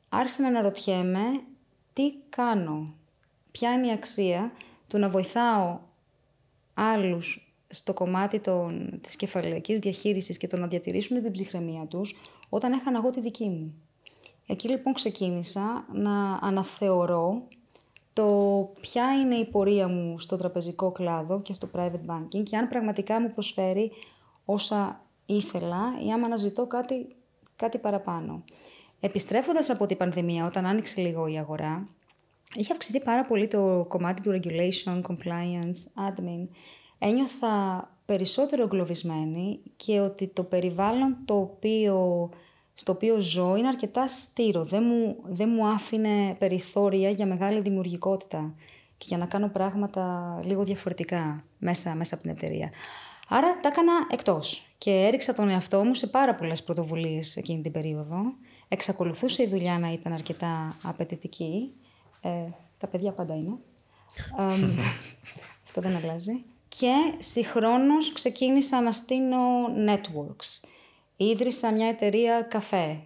Speaker 1: άρχισα να αναρωτιέμαι τι κάνω, ποια είναι η αξία του να βοηθάω άλλους στο κομμάτι των, της κεφαλαϊκής διαχείρισης και το να διατηρήσουν την ψυχραιμία τους όταν έχανα εγώ τη δική μου. Εκεί λοιπόν ξεκίνησα να αναθεωρώ το ποια είναι η πορεία μου στο τραπεζικό κλάδο και στο private banking και αν πραγματικά μου προσφέρει όσα ήθελα ή άμα να ζητώ κάτι, κάτι παραπάνω. Επιστρέφοντας από την πανδημία, όταν άνοιξε λίγο η αγορά, είχε αυξηθεί πάρα πολύ το κομμάτι του regulation, compliance, admin ένιωθα περισσότερο εγκλωβισμένη και ότι το περιβάλλον το οποίο, στο οποίο ζω είναι αρκετά στήρο. Δεν μου, δεν μου άφηνε περιθώρια για μεγάλη δημιουργικότητα και για να κάνω πράγματα λίγο διαφορετικά μέσα, μέσα από την εταιρεία. Άρα τα έκανα εκτός και έριξα τον εαυτό μου σε πάρα πολλές πρωτοβουλίες εκείνη την περίοδο. Εξακολουθούσε η δουλειά να ήταν αρκετά απαιτητική. Ε, τα παιδιά πάντα είναι. αυτό δεν αλλάζει και συγχρόνως ξεκίνησα να στείλω networks. Ίδρυσα μια εταιρεία καφέ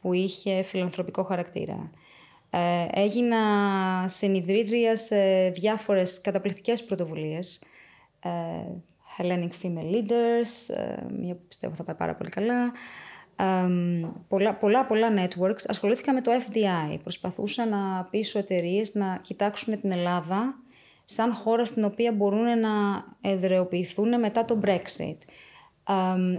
Speaker 1: που είχε φιλανθρωπικό χαρακτήρα. Ε, έγινα συνειδρίδρια σε διάφορες καταπληκτικές πρωτοβουλίες. Ε, Hellenic Female Leaders, ε, μια που πιστεύω θα πάει πάρα πολύ καλά. Ε, πολλά, πολλά, πολλά networks. Ασχολήθηκα με το FDI. Προσπαθούσα να πείσω εταιρείες να κοιτάξουν την Ελλάδα σαν χώρα στην οποία μπορούν να εδρεοποιηθούν μετά το Brexit.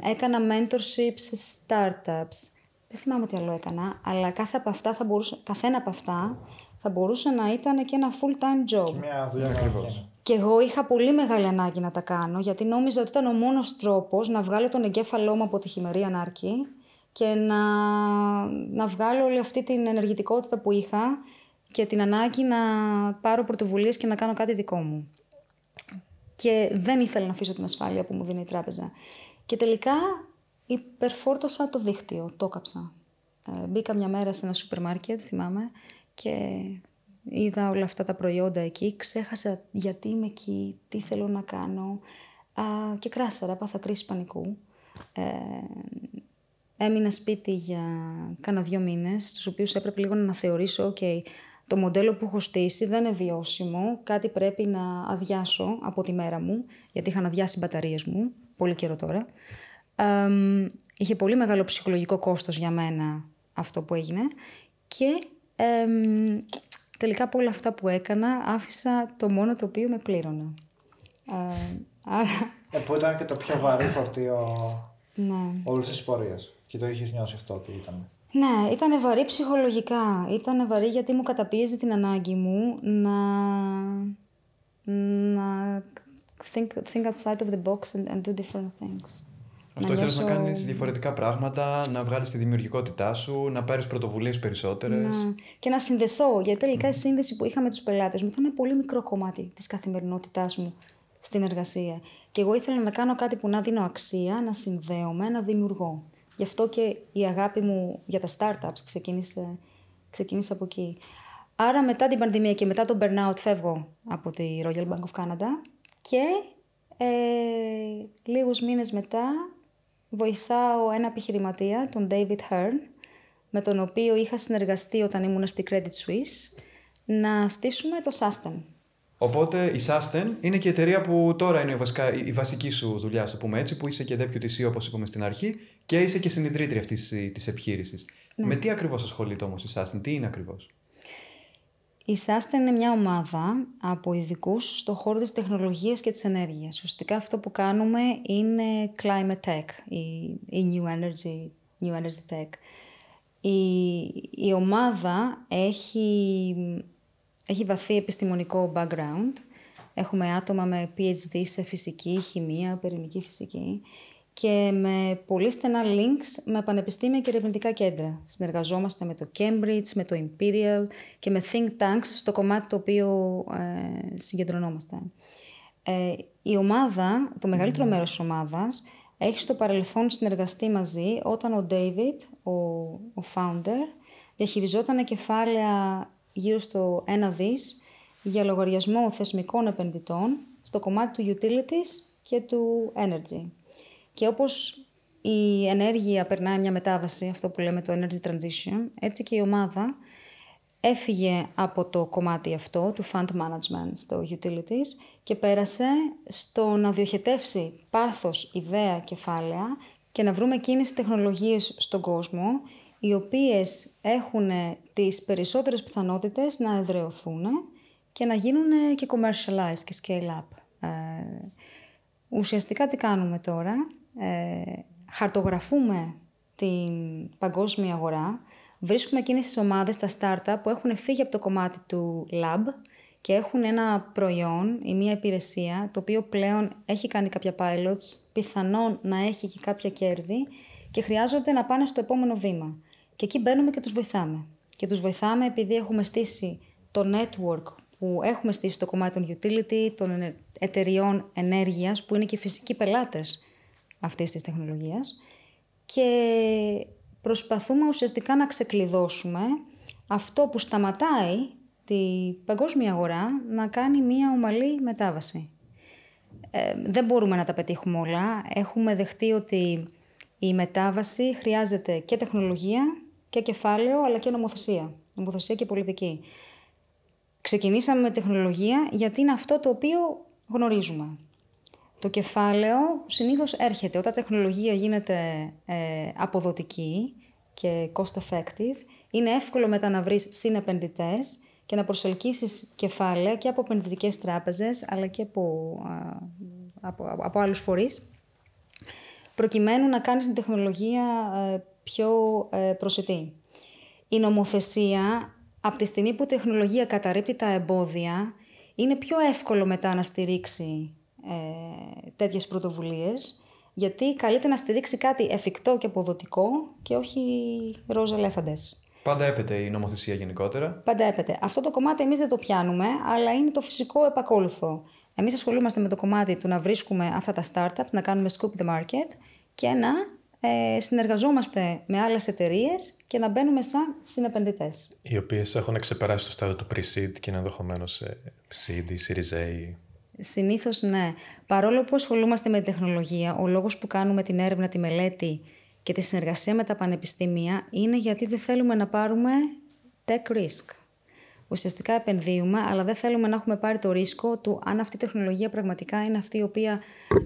Speaker 1: έκανα mentorship σε startups. Δεν θυμάμαι τι άλλο έκανα, αλλά κάθε από αυτά θα μπορούσε, καθένα από αυτά θα μπορούσε να ήταν και ένα full-time job.
Speaker 4: Και μια δουλειά ακριβώς.
Speaker 1: Και εγώ είχα πολύ μεγάλη ανάγκη να τα κάνω, γιατί νόμιζα ότι ήταν ο μόνος τρόπος να βγάλω τον εγκέφαλό μου από τη χειμερή ανάρκη και να, να βγάλω όλη αυτή την ενεργητικότητα που είχα και την ανάγκη να πάρω πρωτοβουλίες και να κάνω κάτι δικό μου. Και δεν ήθελα να αφήσω την ασφάλεια που μου δίνει η τράπεζα. Και τελικά υπερφόρτωσα το δίκτυο, το έκαψα. Ε, μπήκα μια μέρα σε ένα σούπερ μάρκετ, θυμάμαι, και είδα όλα αυτά τα προϊόντα εκεί. Ξέχασα γιατί είμαι εκεί, τι θέλω να κάνω. Α, και κράσαρα, πάθα κρίση πανικού. Ε, έμεινα σπίτι για κάνα δύο μήνες, στους οποίους έπρεπε λίγο να αναθεωρήσω, okay, το μοντέλο που έχω στήσει δεν είναι βιώσιμο, κάτι πρέπει να αδειάσω από τη μέρα μου, γιατί είχαν αδειάσει οι μπαταρίες μου, πολύ καιρό τώρα. Ε, είχε πολύ μεγάλο ψυχολογικό κόστος για μένα αυτό που έγινε και τελικά από όλα αυτά που έκανα άφησα το μόνο το οποίο με πλήρωνα.
Speaker 4: Ε, άρα... Ε, που ήταν και το πιο βαρύ φορτίο ναι. όλης της πορείας. Και το είχες νιώσει αυτό ότι ήταν.
Speaker 1: Ναι, ήταν βαρύ ψυχολογικά. Ήταν βαρύ γιατί μου καταπίεζε την ανάγκη μου να, να think, think outside of the box and, and do different things.
Speaker 3: Αυτό ήθελε να κάνεις διαφορετικά πράγματα, να βγάλεις τη δημιουργικότητά σου, να πάρεις πρωτοβουλίες περισσότερες. Ναι.
Speaker 1: Και να συνδεθώ. Γιατί τελικά η σύνδεση που είχα με τους πελάτες μου ήταν ένα πολύ μικρό κομμάτι της καθημερινότητάς μου στην εργασία. Και εγώ ήθελα να κάνω κάτι που να δίνω αξία, να συνδέομαι, να δημιουργώ. Γι' αυτό και η αγάπη μου για τα startups ξεκίνησε, ξεκίνησε από εκεί. Άρα μετά την πανδημία και μετά τον burnout φεύγω από τη Royal Bank of Canada και ε, λίγους μήνες μετά βοηθάω ένα επιχειρηματία, τον David Hearn, με τον οποίο είχα συνεργαστεί όταν ήμουν στη Credit Suisse, να στήσουμε το Sasten.
Speaker 3: Οπότε η Sasten είναι και η εταιρεία που τώρα είναι βασικά η βασική σου δουλειά, το πούμε έτσι, που είσαι και deputy CEO, όπως είπαμε στην αρχή, και είσαι και συνειδητρία αυτής της επιχείρησης. Ναι. Με τι ακριβώς ασχολείται όμως η Sasten, τι είναι ακριβώς;
Speaker 1: Η SASTA είναι μια ομάδα από ειδικούς στο χώρο της τεχνολογίας και της ενέργειας. Ουσιαστικά αυτό που κάνουμε είναι climate tech, η, new, energy, new energy tech. Η, η ομάδα έχει, έχει βαθύ επιστημονικό background. Έχουμε άτομα με PhD σε φυσική, χημεία, πυρηνική φυσική και με πολύ στενά links με πανεπιστήμια και ερευνητικά κέντρα. Συνεργαζόμαστε με το Cambridge, με το Imperial και με think tanks στο κομμάτι το οποίο ε, συγκεντρωνόμαστε. Ε, η ομάδα, το μεγαλύτερο μέρος της ομάδας, έχει στο παρελθόν συνεργαστεί μαζί όταν ο David, ο, ο founder, διαχειριζόταν κεφάλαια γύρω στο 1 δις για λογαριασμό θεσμικών επενδυτών στο κομμάτι του utilities και του energy. Και όπως η ενέργεια περνάει μια μετάβαση, αυτό που λέμε το energy transition, έτσι και η ομάδα έφυγε από το κομμάτι αυτό του fund management στο utilities και πέρασε στο να διοχετεύσει πάθος, ιδέα, κεφάλαια και να βρούμε εκείνες τις τεχνολογίες στον κόσμο οι οποίες έχουν τις περισσότερες πιθανότητες να εδραιωθούν και να γίνουν και commercialize και scale up. Ε, ουσιαστικά τι κάνουμε τώρα, ε, χαρτογραφούμε την παγκόσμια αγορά, βρίσκουμε εκείνες τις ομάδες, τα startup που έχουν φύγει από το κομμάτι του lab και έχουν ένα προϊόν ή μια υπηρεσία το οποίο πλέον έχει κάνει κάποια pilots, πιθανόν να έχει και κάποια κέρδη και χρειάζονται να πάνε στο επόμενο βήμα. Και εκεί μπαίνουμε και τους βοηθάμε. Και τους βοηθάμε επειδή έχουμε στήσει το network που έχουμε στήσει στο κομμάτι των utility, των εταιριών ενέργειας, που είναι και φυσικοί πελάτες αυτής της τεχνολογίας και προσπαθούμε ουσιαστικά να ξεκλειδώσουμε αυτό που σταματάει τη παγκόσμια αγορά να κάνει μία ομαλή μετάβαση. Ε, δεν μπορούμε να τα πετύχουμε όλα. Έχουμε δεχτεί ότι η μετάβαση χρειάζεται και τεχνολογία και κεφάλαιο αλλά και νομοθεσία. Νομοθεσία και πολιτική. Ξεκινήσαμε με τεχνολογία γιατί είναι αυτό το οποίο γνωρίζουμε. Το κεφάλαιο συνήθως έρχεται όταν η τεχνολογία γίνεται ε, αποδοτική και cost effective. Είναι εύκολο μετά να βρεις συνεπενδυτές και να προσελκύσεις κεφάλαια και από επενδυτικές τράπεζες αλλά και από, από, από άλλους φορείς προκειμένου να κάνεις την τεχνολογία ε, πιο ε, προσιτή. Η νομοθεσία, από τη στιγμή που η τεχνολογία καταρρύπτει τα εμπόδια, είναι πιο εύκολο μετά να στηρίξει ε, τέτοιες πρωτοβουλίες, γιατί καλείται να στηρίξει κάτι εφικτό και αποδοτικό και όχι ρόζα ελέφαντες.
Speaker 3: Πάντα έπεται η νομοθεσία γενικότερα.
Speaker 1: Πάντα έπεται. Αυτό το κομμάτι εμείς δεν το πιάνουμε, αλλά είναι το φυσικό επακόλουθο. Εμείς ασχολούμαστε με το κομμάτι του να βρίσκουμε αυτά τα startups, να κάνουμε scoop the market και να ε, συνεργαζόμαστε με άλλες εταιρείες και να μπαίνουμε σαν συνεπενδυτές.
Speaker 5: Οι οποίες έχουν ξεπεράσει το στάδιο του pre-seed και είναι ενδεχομένως seed ή series A.
Speaker 1: Συνήθως ναι. Παρόλο που ασχολούμαστε με την τεχνολογία, ο λόγος που κάνουμε την έρευνα, τη μελέτη και τη συνεργασία με τα πανεπιστήμια είναι γιατί δεν θέλουμε να πάρουμε tech risk. Ουσιαστικά επενδύουμε, αλλά δεν θέλουμε να έχουμε πάρει το ρίσκο του αν αυτή η τεχνολογία πραγματικά είναι αυτή η οποία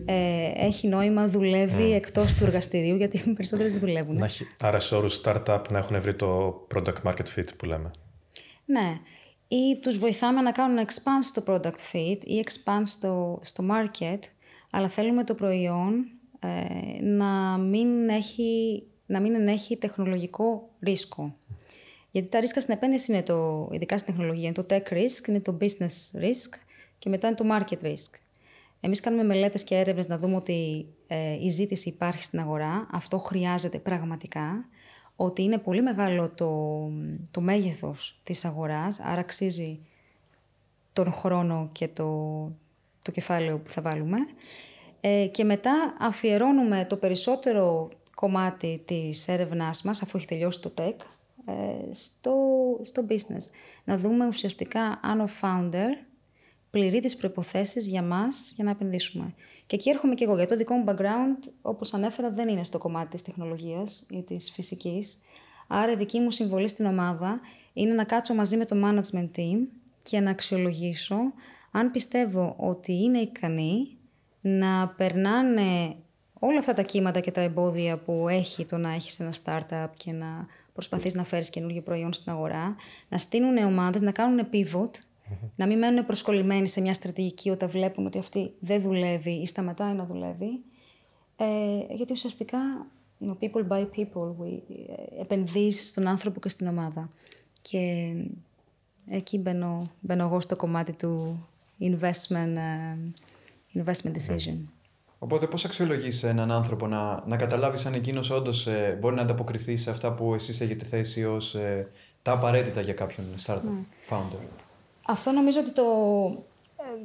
Speaker 1: ε, έχει νόημα, δουλεύει mm. εκτός του εργαστηρίου, γιατί οι περισσότερες δεν δουλεύουν.
Speaker 5: Να έχει, άρα σε όρους startup να έχουν βρει το product market fit που λέμε.
Speaker 1: Ναι. Ή τους βοηθάμε να κάνουν expand στο product fit ή expand στο, στο market, αλλά θέλουμε το προϊόν ε, να, μην έχει, να μην έχει τεχνολογικό ρίσκο. Γιατί τα ρίσκα στην επένδυση είναι το, ειδικά στην τεχνολογία, είναι το tech risk, είναι το business risk και μετά είναι το market risk. Εμείς κάνουμε μελέτες και έρευνες να δούμε ότι ε, η ζήτηση υπάρχει στην αγορά, αυτό χρειάζεται πραγματικά, ότι είναι πολύ μεγάλο το, το μέγεθος της αγοράς, άρα αξίζει τον χρόνο και το, το κεφάλαιο που θα βάλουμε. Ε, και μετά αφιερώνουμε το περισσότερο κομμάτι της έρευνάς μας, αφού έχει τελειώσει το tech, ε, στο, στο business. Να δούμε ουσιαστικά αν ο founder πληρεί τις προϋποθέσεις για μας για να επενδύσουμε. Και εκεί έρχομαι και εγώ, γιατί το δικό μου background, όπως ανέφερα, δεν είναι στο κομμάτι της τεχνολογίας ή της φυσικής. Άρα η δική μου συμβολή στην ομάδα είναι να κάτσω μαζί με το management team και να αξιολογήσω αν πιστεύω ότι είναι ικανοί να περνάνε όλα αυτά τα κύματα και τα εμπόδια που έχει το να έχεις ένα startup και να προσπαθείς να φέρεις καινούργιο προϊόν στην αγορά, να στείλουν ομάδες, να κάνουν pivot, να μην μένουν προσκολλημένοι σε μια στρατηγική όταν βλέπουν ότι αυτή δεν δουλεύει ή σταματάει να δουλεύει. Ε, γιατί ουσιαστικά, you know, people by people, we, ε, επενδύεις στον άνθρωπο και στην ομάδα. Και εκεί μπαίνω, μπαίνω εγώ στο κομμάτι του investment, uh, investment decision.
Speaker 3: Οπότε, πώς αξιολογείς έναν άνθρωπο να, να καταλάβεις αν εκείνος όντως ε, μπορεί να ανταποκριθεί σε αυτά που εσείς έχετε θέσει ως ε, τα απαραίτητα για κάποιον startup ναι. founder;
Speaker 1: Αυτό νομίζω ότι το, ε,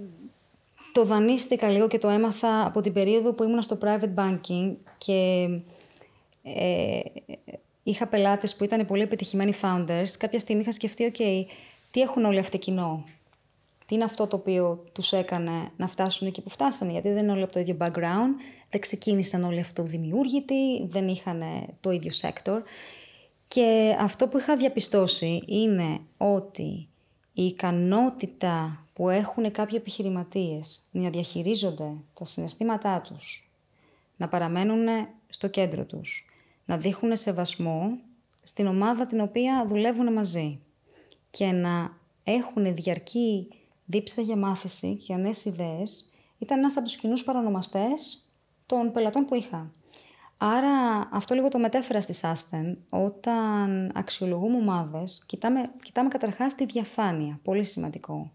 Speaker 1: το δανείστηκα λίγο και το έμαθα από την περίοδο που ήμουν στο private banking και ε, είχα πελάτες που ήταν πολύ επιτυχημένοι founders. Κάποια στιγμή είχα σκεφτεί, ok, τι έχουν όλοι αυτοί κοινό; Τι είναι αυτό το οποίο τους έκανε να φτάσουν εκεί που φτάσανε, γιατί δεν είναι όλοι από το ίδιο background, δεν ξεκίνησαν όλοι αυτοδημιούργητοι, δεν είχαν το ίδιο sector. Και αυτό που είχα διαπιστώσει είναι ότι η ικανότητα που έχουν κάποιοι επιχειρηματίες να διαχειρίζονται τα συναισθήματά τους, να παραμένουν στο κέντρο τους, να δείχνουν σεβασμό στην ομάδα την οποία δουλεύουν μαζί και να έχουν διαρκή δίψα για μάθηση και για νέες ιδέες ήταν ένας από τους κοινούς παρονομαστές των πελατών που είχα. Άρα αυτό λίγο το μετέφερα στη Σάστεν. Όταν αξιολογούμε ομάδες, κοιτάμε, κοιτάμε καταρχάς τη διαφάνεια. Πολύ σημαντικό.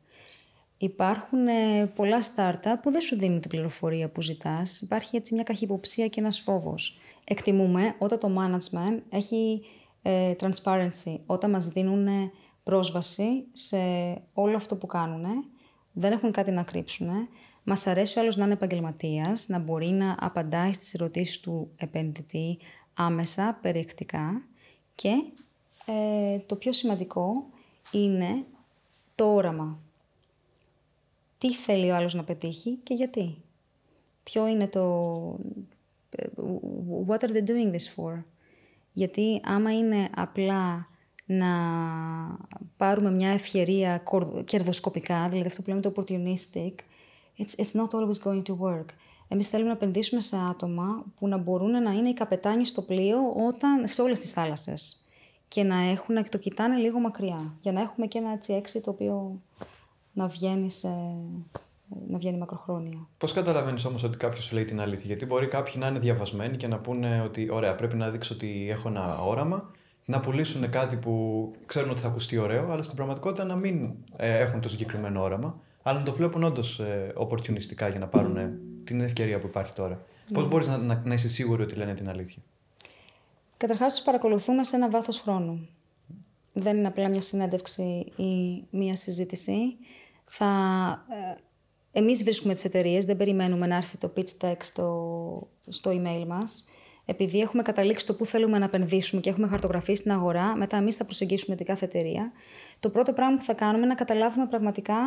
Speaker 1: Υπάρχουν ε, πολλά startup που δεν σου δίνουν την πληροφορία που ζητάς. Υπάρχει έτσι μια καχυποψία και ένας φόβος. Εκτιμούμε όταν το management έχει ε, transparency, όταν μας δίνουν πρόσβαση σε όλο αυτό που κάνουν, δεν έχουν κάτι να κρύψουν. Μας αρέσει ο άλλος να είναι επαγγελματίας, να μπορεί να απαντάει στις ερωτήσεις του επενδυτή άμεσα, περιεκτικά και ε, το πιο σημαντικό είναι το όραμα. Τι θέλει ο άλλος να πετύχει και γιατί. Ποιο είναι το... Ε, what are they doing this for; Γιατί άμα είναι απλά να πάρουμε μια ευκαιρία κερδοσκοπικά, δηλαδή αυτό που λέμε το opportunistic, it's, it's not always going to work. Εμείς θέλουμε να επενδύσουμε σε άτομα που να μπορούν να είναι οι καπετάνοι στο πλοίο όταν, σε όλες τις θάλασσες και να, έχουν, να το κοιτάνε λίγο μακριά, για να έχουμε και ένα έτσι έξι το οποίο να βγαίνει, σε, να βγαίνει μακροχρόνια.
Speaker 3: Πώς καταλαβαίνεις όμως ότι κάποιος σου λέει την αλήθεια, Γιατί μπορεί κάποιοι να είναι διαβασμένοι και να πούνε ότι, ωραία, πρέπει να δείξω ότι έχω ένα όραμα να πουλήσουν κάτι που ξέρουν ότι θα ακουστεί ωραίο, αλλά στην πραγματικότητα να μην ε, έχουν το συγκεκριμένο όραμα, αλλά να το βλέπουν όντως ε, opportunistica για να πάρουν ε, την ευκαιρία που υπάρχει τώρα. Mm. Πώ μπορείς να, να, να, είσαι σίγουρη ότι λένε την αλήθεια;
Speaker 1: Καταρχάς, τους παρακολουθούμε σε ένα βάθος χρόνου. Δεν είναι απλά μια συνέντευξη ή μια συζήτηση. Θα, ε, εμείς βρίσκουμε τις εταιρείες, δεν περιμένουμε να έρθει το pitch deck στο, στο email μας. Επειδή έχουμε καταλήξει το πού θέλουμε να επενδύσουμε και έχουμε χαρτογραφήσει την αγορά, μετά εμείς θα προσεγγίσουμε την κάθε εταιρεία. Το πρώτο πράγμα που θα κάνουμε είναι να καταλάβουμε πραγματικά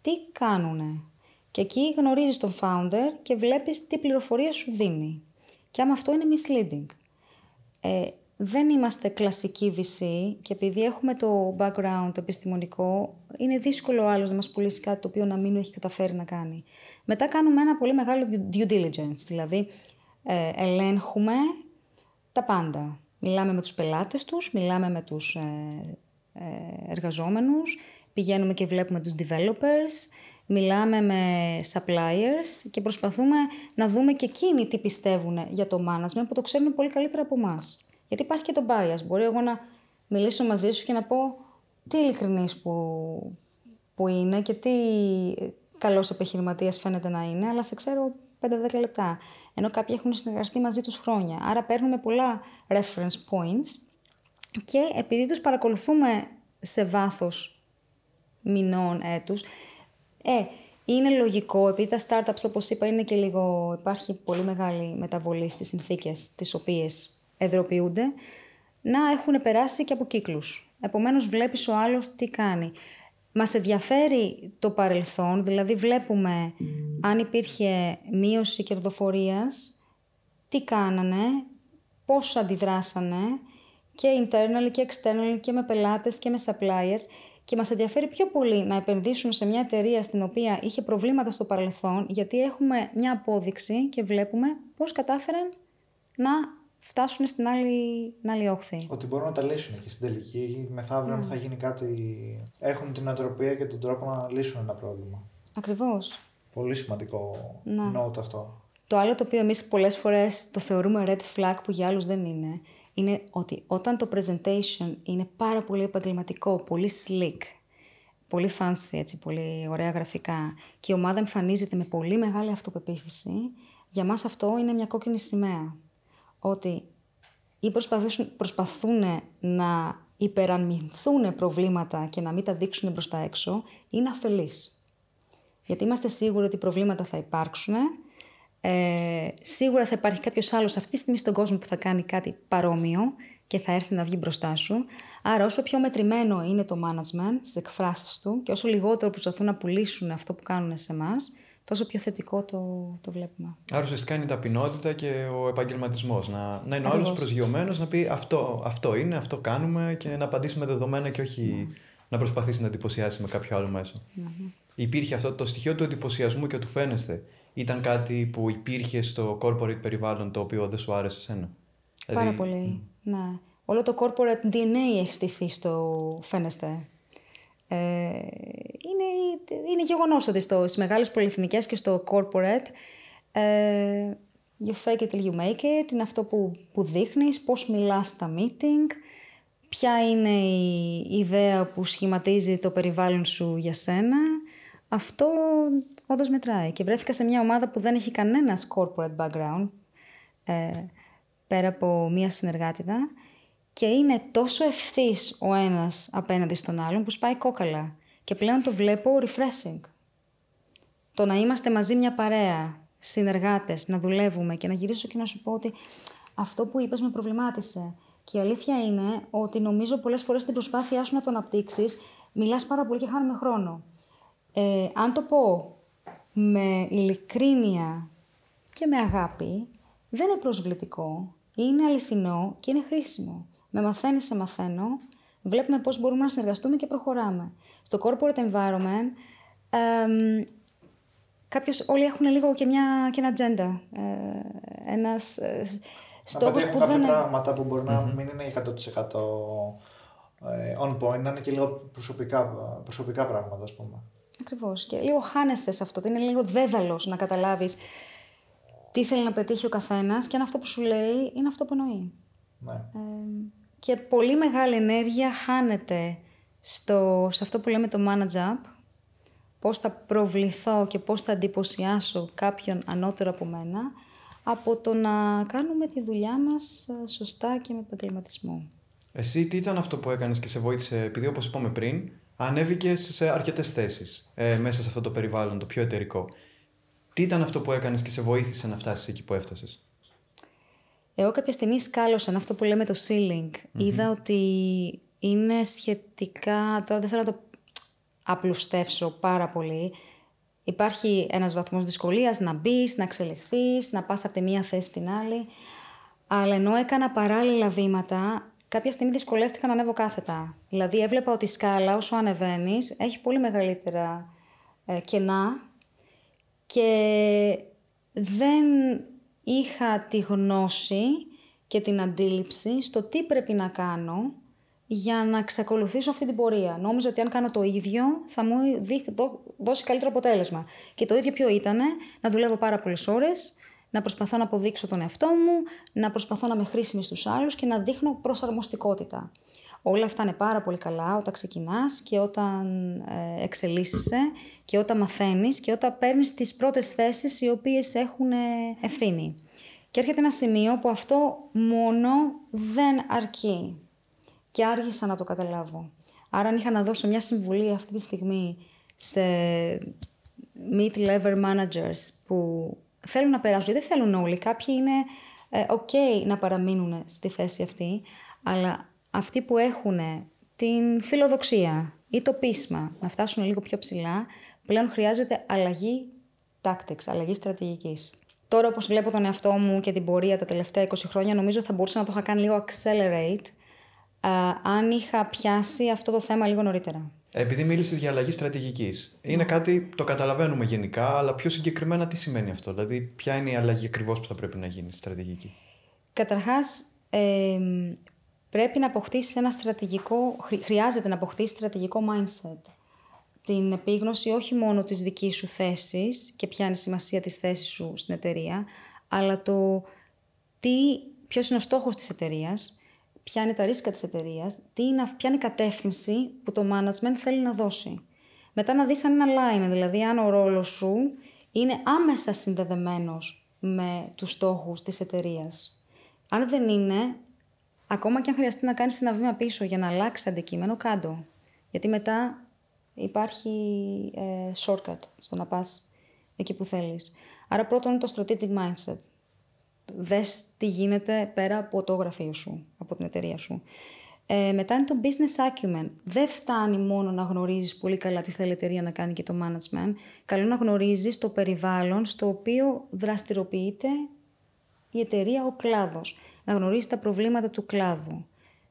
Speaker 1: τι κάνουν. Και εκεί γνωρίζεις τον founder και βλέπεις τι πληροφορία σου δίνει. Και άμα αυτό είναι misleading. Ε, δεν είμαστε κλασική VC και επειδή έχουμε το background το επιστημονικό, είναι δύσκολο ο άλλος να μας πουλήσει κάτι το οποίο να μην έχει καταφέρει να κάνει. Μετά κάνουμε ένα πολύ μεγάλο due diligence, δηλαδή ε, ελέγχουμε τα πάντα. Μιλάμε με τους πελάτες τους, μιλάμε με τους ε, ε, εργαζόμενους, πηγαίνουμε και βλέπουμε τους developers, μιλάμε με suppliers και προσπαθούμε να δούμε και εκείνοι τι πιστεύουν για το management που το ξέρουν πολύ καλύτερα από εμάς. Γιατί υπάρχει και το bias. Μπορεί εγώ να μιλήσω μαζί σου και να πω τι ειλικρινής που, που είναι και τι καλός επιχειρηματίας φαίνεται να είναι, αλλά σε ξέρω 5-10 λεπτά. Ενώ κάποιοι έχουν συνεργαστεί μαζί τους χρόνια. Άρα παίρνουμε πολλά reference points και επειδή τους παρακολουθούμε σε βάθος μηνών, έτους, ε, είναι λογικό, επειδή τα startups όπως είπα είναι και λίγο, υπάρχει πολύ μεγάλη μεταβολή στις συνθήκες τις οποίες εδροποιούνται, να έχουν περάσει και από κύκλους. Επομένως βλέπεις ο άλλος τι κάνει. Μας ενδιαφέρει το παρελθόν, δηλαδή βλέπουμε αν υπήρχε μείωση κερδοφορίας, τι κάνανε, πώς αντιδράσανε και internal και external και με πελάτες και με suppliers. Και μας ενδιαφέρει πιο πολύ να επενδύσουμε σε μια εταιρεία στην οποία είχε προβλήματα στο παρελθόν γιατί έχουμε μια απόδειξη και βλέπουμε πώς κατάφεραν να φτάσουν στην άλλη, στην άλλη όχθη.
Speaker 4: Ότι μπορούν να τα λύσουν και στην τελική, μεθαύριο αν mm. θα γίνει κάτι. Έχουν την οτροπία και τον τρόπο να λύσουν ένα πρόβλημα.
Speaker 1: Ακριβώς.
Speaker 4: Πολύ σημαντικό να. note αυτό.
Speaker 1: Το άλλο το οποίο εμείς πολλές φορές το θεωρούμε red flag που για άλλους δεν είναι, είναι ότι όταν το presentation είναι πάρα πολύ επαγγελματικό, πολύ slick, πολύ fancy, έτσι, πολύ ωραία γραφικά και η ομάδα εμφανίζεται με πολύ μεγάλη αυτοπεποίθηση, για μας αυτό είναι μια κόκκινη σημαία ότι ή προσπαθούν να υπεραμυνθούν προβλήματα και να μην τα δείξουν προς τα έξω, είναι αφελείς. Γιατί είμαστε σίγουροι ότι προβλήματα θα υπάρξουν, ε, σίγουρα θα υπάρχει κάποιος άλλος αυτή τη στιγμή στον κόσμο που θα κάνει κάτι παρόμοιο και θα έρθει να βγει μπροστά σου. Άρα όσο πιο μετρημένο είναι το management στις εκφράσεις του και όσο λιγότερο προσπαθούν να πουλήσουν αυτό που κάνουν σε εμάς, τόσο πιο θετικό το, το βλέπουμε.
Speaker 3: Άρα ουσιαστικά είναι η ταπεινότητα και ο επαγγελματισμός. Να, να είναι ο άλλος προσγειωμένος να πει αυτό, αυτό είναι, αυτό κάνουμε και να απαντήσει με δεδομένα και όχι ναι. να προσπαθήσει να εντυπωσιάσει με κάποιο άλλο Υπήρχε αυτό το στοιχείο του εντυπωσιασμού και του φαίνεστε. Ήταν κάτι που υπήρχε στο corporate περιβάλλον το οποίο δεν σου άρεσε εσένα;
Speaker 1: Πάρα δηλαδή, πολύ. Ναι. Όλο το corporate DNA έχει στηθεί στο φαίνεστε. Ε, είναι, είναι γεγονός ότι στο, στις μεγάλες πολυεθνικές και στο corporate ε, you fake it till you make it, είναι αυτό που, που δείχνεις, πώς μιλάς στα meeting, ποια είναι η ιδέα που σχηματίζει το περιβάλλον σου για σένα. Αυτό όντως μετράει. Και βρέθηκα σε μια ομάδα που δεν έχει κανένας corporate background, ε, πέρα από μια συνεργάτηδα, και είναι τόσο ευθύς ο ένας απέναντι στον άλλον που σπάει κόκαλα. Και πλέον το βλέπω refreshing. Το να είμαστε μαζί μια παρέα, συνεργάτες, να δουλεύουμε και να γυρίσω και να σου πω ότι αυτό που είπες με προβλημάτισε. Και η αλήθεια είναι ότι νομίζω πολλές φορές στην προσπάθειά σου να το αναπτύξει, μιλάς πάρα πολύ και χάνουμε χρόνο. Ε, αν το πω με ειλικρίνεια και με αγάπη, δεν είναι προσβλητικό, είναι αληθινό και είναι χρήσιμο με μαθαίνεις, σε μαθαίνω, βλέπουμε πώς μπορούμε να συνεργαστούμε και προχωράμε. Στο corporate environment, ε, κάποιος, όλοι έχουν λίγο και, μια, και ένα agenda. Ε, ένας ε, στόχος
Speaker 4: που δεν είναι... πράγματα που μπορεί να μην είναι 100% ε, on point, να είναι και λίγο προσωπικά, προσωπικά πράγματα, ας πούμε.
Speaker 1: Ακριβώς. Και λίγο χάνεσαι σε αυτό. Είναι λίγο δέδαλος να καταλάβεις τι θέλει να πετύχει ο καθένας και αν αυτό που σου λέει είναι αυτό που εννοεί.
Speaker 4: Ναι. Ε,
Speaker 1: και πολύ μεγάλη ενέργεια χάνεται στο, σε αυτό που λέμε το manage up, πώς θα προβληθώ και πώς θα εντυπωσιάσω κάποιον ανώτερο από μένα, από το να κάνουμε τη δουλειά μας ε, σωστά και με επαγγελματισμό.
Speaker 3: Εσύ τι ήταν αυτό που έκανες και σε βοήθησε, επειδή όπως είπαμε πριν, ανέβηκε σε αρκετές θέσεις ε, μέσα σε αυτό το περιβάλλον, το πιο εταιρικό. Τι ήταν αυτό που έκανες και σε βοήθησε να φτάσεις εκεί που έφτασες;
Speaker 1: Εγώ κάποια στιγμή σκάλωσα αυτό που λέμε το ceiling. Είδα ότι είναι σχετικά, τώρα δεν θέλω να το απλουστεύσω πάρα πολύ. Υπάρχει ένας βαθμός δυσκολίας να μπεις, να εξελιχθείς, να πας από τη μία θέση στην άλλη. Αλλά ενώ έκανα παράλληλα βήματα, κάποια στιγμή δυσκολεύτηκα να ανέβω κάθετα. Δηλαδή έβλεπα ότι η σκάλα όσο ανεβαίνεις έχει πολύ μεγαλύτερα ε, κενά και δεν είχα τη γνώση και την αντίληψη στο τι πρέπει να κάνω για να ξεκολουθήσω αυτή την πορεία. Νόμιζα ότι αν κάνω το ίδιο θα μου δώσει καλύτερο αποτέλεσμα. Και το ίδιο ποιο ήταν, να δουλεύω πάρα πολλές ώρες, να προσπαθώ να αποδείξω τον εαυτό μου, να προσπαθώ να είμαι χρήσιμη στους άλλους και να δείχνω προσαρμοστικότητα. Όλα αυτά είναι πάρα πολύ καλά όταν ξεκινάς και όταν ε, εξελίσσεσαι και όταν μαθαίνεις και όταν παίρνεις τις πρώτες θέσεις οι οποίες έχουν ε, ευθύνη. Και έρχεται ένα σημείο που αυτό μόνο δεν αρκεί και άργησα να το καταλάβω. Άρα αν είχα να δώσω μια συμβουλή αυτή τη στιγμή σε mid-level managers που θέλουν να περάσουν, γιατί δεν θέλουν όλοι, κάποιοι είναι ε, ok να παραμείνουν στη θέση αυτή, αλλά αυτοί που έχουν την φιλοδοξία ή το πείσμα να φτάσουν λίγο πιο ψηλά, πλέον χρειάζεται αλλαγή tactics, αλλαγή στρατηγικής. Τώρα, όπως βλέπω τον εαυτό μου και την πορεία τα τελευταία 20 χρόνια, νομίζω θα μπορούσα να το είχα κάνει λίγο accelerate αν είχα πιάσει αυτό το θέμα λίγο νωρίτερα.
Speaker 3: Επειδή μίλησες για αλλαγή στρατηγικής. Είναι κάτι το καταλαβαίνουμε γενικά, αλλά πιο συγκεκριμένα τι σημαίνει αυτό; Δηλαδή, ποια είναι η αλλαγή ακριβώς που θα πρέπει να γίνει στη στρατηγική;
Speaker 1: Καταρχάς, ε, πρέπει να αποκτήσεις ένα στρατηγικό. Χρειάζεται να αποκτήσεις στρατηγικό mindset. Την επίγνωση όχι μόνο της δικής σου θέσης και ποια είναι η σημασία της θέσης σου στην εταιρεία, αλλά το τι, ποιος είναι ο στόχος της εταιρείας, ποια είναι τα ρίσκα της εταιρείας, ποια είναι η κατεύθυνση που το management θέλει να δώσει. Μετά να δεις αν είναι alignment, δηλαδή αν ο ρόλος σου είναι άμεσα συνδεδεμένος με τους στόχους της εταιρείας. Αν δεν είναι, ακόμα και αν χρειαστεί να κάνεις ένα βήμα πίσω για να αλλάξει αντικείμενο, κάντο. Γιατί μετά υπάρχει ε, shortcut στο να πας εκεί που θέλεις. Άρα πρώτον είναι το strategic mindset δες τι γίνεται πέρα από το γραφείο σου, από την εταιρεία σου. Ε, μετά είναι το business acumen. Δεν φτάνει μόνο να γνωρίζεις πολύ καλά τι θέλει η εταιρεία να κάνει και το management. Καλό να γνωρίζεις το περιβάλλον στο οποίο δραστηριοποιείται η εταιρεία, ο κλάδος. Να γνωρίζεις τα προβλήματα του κλάδου.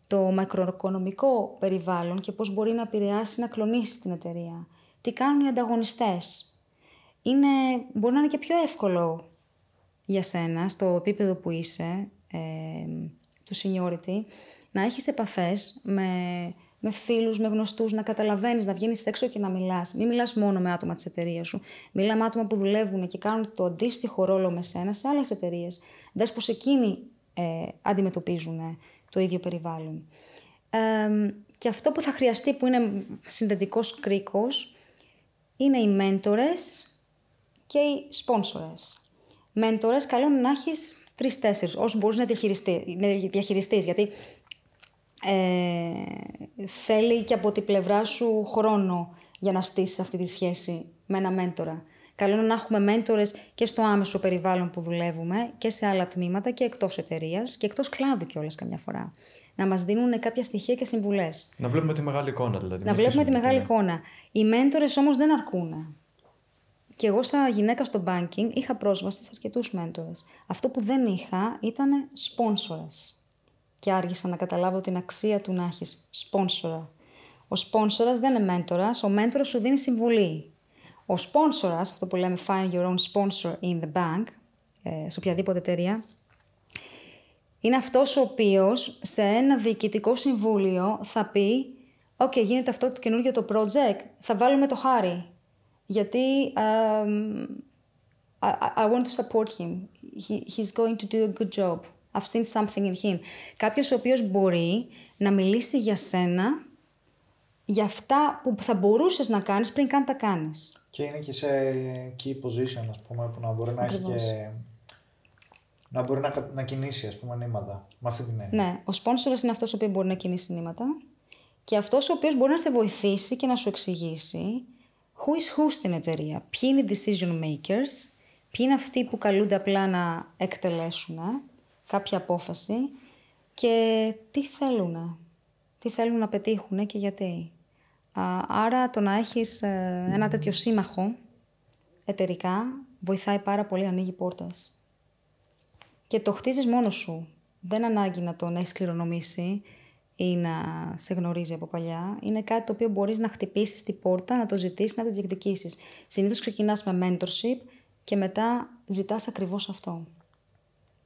Speaker 1: Το μακροοικονομικό περιβάλλον και πώς μπορεί να επηρεάσει να κλονίσει την εταιρεία. Τι κάνουν οι ανταγωνιστές. Είναι, μπορεί να είναι και πιο εύκολο για σένα, στο επίπεδο που είσαι, ε, του seniority, να έχεις επαφές με, με φίλους, με γνωστούς, να καταλαβαίνεις, να βγαίνεις έξω και να μιλάς. Μην μιλάς μόνο με άτομα της εταιρείας σου. Μιλά με άτομα που δουλεύουν και κάνουν το αντίστοιχο ρόλο με σένα σε άλλες εταιρείες. Δες πως εκείνοι ε, αντιμετωπίζουν το ίδιο περιβάλλον. Ε, και αυτό που θα χρειαστεί, που είναι συνδετικός κρίκος, είναι οι μέντορες και οι σπόνσορες. Μέντορες, καλό είναι να έχεις τρει-τέσσερι, όσο μπορείς να διαχειριστείς. Γιατί ε, θέλει και από την πλευρά σου χρόνο για να στήσεις αυτή τη σχέση με ένα μέντορα. Καλό είναι να έχουμε μέντορες και στο άμεσο περιβάλλον που δουλεύουμε και σε άλλα τμήματα και εκτός εταιρείας και εκτός κλάδου κιόλας καμιά φορά. Να μας δίνουν κάποια στοιχεία και συμβουλές.
Speaker 3: Να βλέπουμε τη μεγάλη εικόνα δηλαδή.
Speaker 1: Να βλέπουμε τη μεγάλη εικόνα. Οι μέντορες όμως δεν αρκούν. Και εγώ σαν γυναίκα στο banking είχα πρόσβαση σε αρκετούς μέντορες. Αυτό που δεν είχα ήταν σπόνσορες. Και άργησα να καταλάβω την αξία του να έχεις σπόνσορα. Ο σπόνσορας δεν είναι μέντορας, ο μέντορας σου δίνει συμβουλή. Ο σπόνσορας, αυτό που λέμε find your own sponsor in the bank, ε, σε οποιαδήποτε εταιρεία, είναι αυτός ο οποίος σε ένα διοικητικό συμβούλιο θα πει «Οκ, okay, γίνεται αυτό το καινούργιο το project, θα βάλουμε το Χάρη γιατί um, I, I want to support him. He, he's going to do a good job. I've seen something in him. Κάποιος ο οποίος μπορεί να μιλήσει για σένα για αυτά που θα μπορούσες να κάνεις πριν καν τα κάνεις.
Speaker 4: Και είναι και σε key position, ας πούμε, που να μπορεί να έχει και... Να μπορεί να, να κινήσει, ας πούμε, νήματα. Με αυτή την έννοια.
Speaker 1: Ναι, ο sponsor είναι αυτός ο οποίος μπορεί να κινήσει νήματα και αυτός ο οποίος μπορεί να σε βοηθήσει και να σου εξηγήσει who is who στην εταιρεία, ποιοι είναι οι decision makers, ποιοι είναι αυτοί που καλούνται απλά να εκτελέσουν κάποια απόφαση και τι θέλουν, τι θέλουν να πετύχουν και γιατί. Άρα το να έχεις ε, ένα τέτοιο σύμμαχο εταιρικά βοηθάει πάρα πολύ, ανοίγει πόρτες. Και το χτίζεις μόνος σου. Δεν ανάγκη να τον έχεις κληρονομήσει ή να σε γνωρίζει από παλιά. Είναι κάτι το οποίο μπορείς να χτυπήσεις την πόρτα, να το ζητήσεις, να το διεκδικήσεις. Συνήθως ξεκινάς με mentorship και μετά ζητάς ακριβώς αυτό.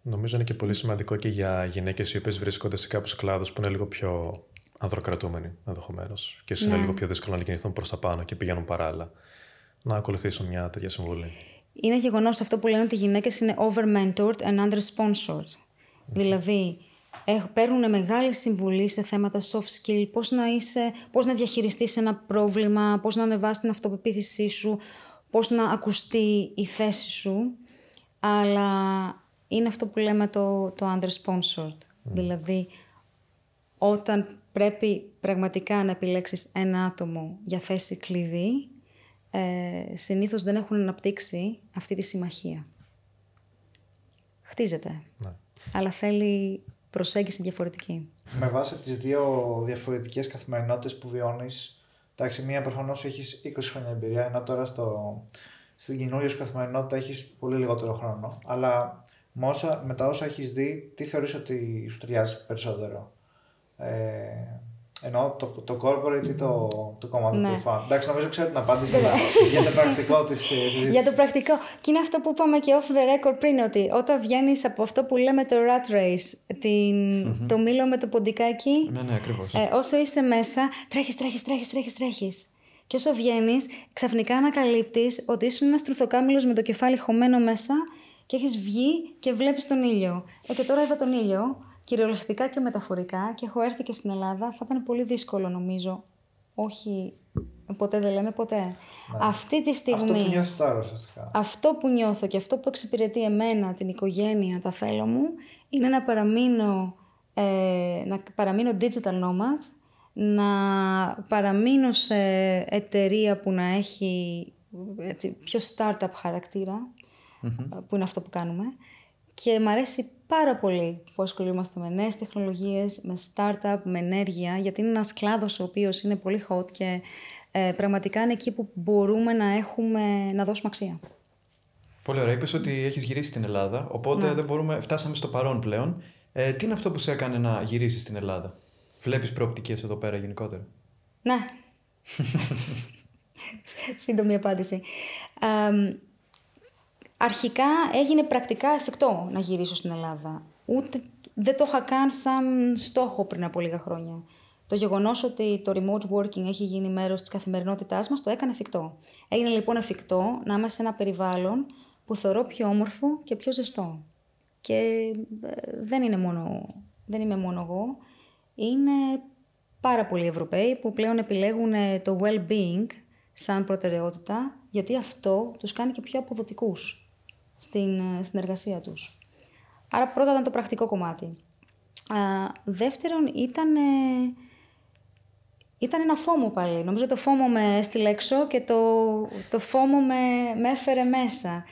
Speaker 5: Νομίζω είναι και πολύ σημαντικό και για γυναίκες οι οποίες βρίσκονται σε κάποιους κλάδους που είναι λίγο πιο ανδροκρατούμενοι ενδεχομένως. Και ίσως είναι ναι. λίγο πιο δύσκολο να κινηθούν προς τα πάνω και πηγαίνουν παράλληλα. Να ακολουθήσουν μια τέτοια συμβουλή.
Speaker 1: Είναι γεγονός αυτό που λένε ότι οι γυναίκες είναι over-mentored and under-sponsored. Δηλαδή, παίρνουν μεγάλη συμβουλή σε θέματα soft skill, πώς να, είσαι, πώς να διαχειριστείς ένα πρόβλημα, πώς να ανεβάσεις την αυτοπεποίθησή σου, πώς να ακουστεί η θέση σου, αλλά είναι αυτό που λέμε το, το under-sponsored. Δηλαδή, όταν πρέπει πραγματικά να επιλέξεις ένα άτομο για θέση κλειδί, ε, συνήθως δεν έχουν αναπτύξει αυτή τη συμμαχία. Χτίζεται, ναι. αλλά θέλει προσέγγιση διαφορετική.
Speaker 4: Με βάση τις δύο διαφορετικές καθημερινότητες που βιώνεις, εντάξει, μία προφανώς έχεις 20 χρόνια εμπειρία, ενώ τώρα στο, στην καινούργια σου καθημερινότητα έχεις πολύ λιγότερο χρόνο, αλλά με, τα όσα έχεις δει, τι θεωρείς ότι σου ταιριάζει περισσότερο; Ε, ενώ το, το corporate ή το, το κόμμα ναι. του fan. Εντάξει, νομίζω ξέρω την απάντηση για, για το πρακτικό της συζήτησης.
Speaker 1: Για το πρακτικό. Και είναι αυτό που είπαμε και off the record πριν, ότι όταν βγαίνεις από αυτό που λέμε το rat race, την, mm-hmm. το μήλο με το ποντικάκι.
Speaker 3: Ναι, ναι, ακριβώς.
Speaker 1: Ε, όσο είσαι μέσα, τρέχεις, τρέχεις, τρέχεις, τρέχεις. τρέχεις. Και όσο βγαίνεις, ξαφνικά ανακαλύπτεις ότι ήσουν ένας τρουθοκάμιλος με το κεφάλι χωμένο μέσα και έχεις βγει και βλέπεις τον ήλιο. Ε, και τώρα είδα τον ήλιο κυριολεκτικά και μεταφορικά και έχω έρθει και στην Ελλάδα, θα ήταν πολύ δύσκολο νομίζω. Όχι, ποτέ δεν λέμε ποτέ. Ναι. Αυτή τη στιγμή... Αυτό
Speaker 4: που νιώθω τώρα, ουσιαστικά.
Speaker 1: Αυτό που νιώθω και αυτό που εξυπηρετεί εμένα, την οικογένεια, τα θέλω μου, είναι να παραμείνω, ε, να παραμείνω digital nomad, να παραμείνω σε εταιρεία που να έχει έτσι, πιο startup χαρακτηρα που είναι αυτό που κάνουμε. Και μου αρέσει πάρα πολύ που ασχολούμαστε με νέες τεχνολογίες, με startup, με ενέργεια, γιατί είναι ένας κλάδος ο οποίος είναι πολύ hot και ε, πραγματικά είναι εκεί που μπορούμε να, έχουμε, να δώσουμε αξία.
Speaker 3: Πολύ ωραία. Είπες ότι έχεις γυρίσει στην Ελλάδα, οπότε ναι. δεν μπορούμε, φτάσαμε στο παρόν πλέον. Ε, τι είναι αυτό που σε έκανε να γυρίσεις στην Ελλάδα; Βλέπεις προοπτικές εδώ πέρα γενικότερα;
Speaker 1: Ναι. Σύντομη απάντηση. Ε, αρχικά έγινε πρακτικά εφικτό να γυρίσω στην Ελλάδα. Ούτε δεν το είχα καν σαν στόχο πριν από λίγα χρόνια. Το γεγονός ότι το remote working έχει γίνει μέρος της καθημερινότητάς μας το έκανε εφικτό. Έγινε λοιπόν εφικτό να είμαι σε ένα περιβάλλον που θεωρώ πιο όμορφο και πιο ζεστό. Και ε, δεν, είναι μόνο, δεν είμαι μόνο εγώ. Είναι πάρα πολλοί Ευρωπαίοι που πλέον επιλέγουν το well-being σαν προτεραιότητα, γιατί αυτό τους κάνει και πιο αποδοτικούς στην, ε, στην εργασία τους. Άρα πρώτα ήταν το πρακτικό κομμάτι. δεύτερον ήταν, ήταν ένα φόμο πάλι. Νομίζω το φόμο με έστειλε έξω και το, το φόμο με, με έφερε μέσα.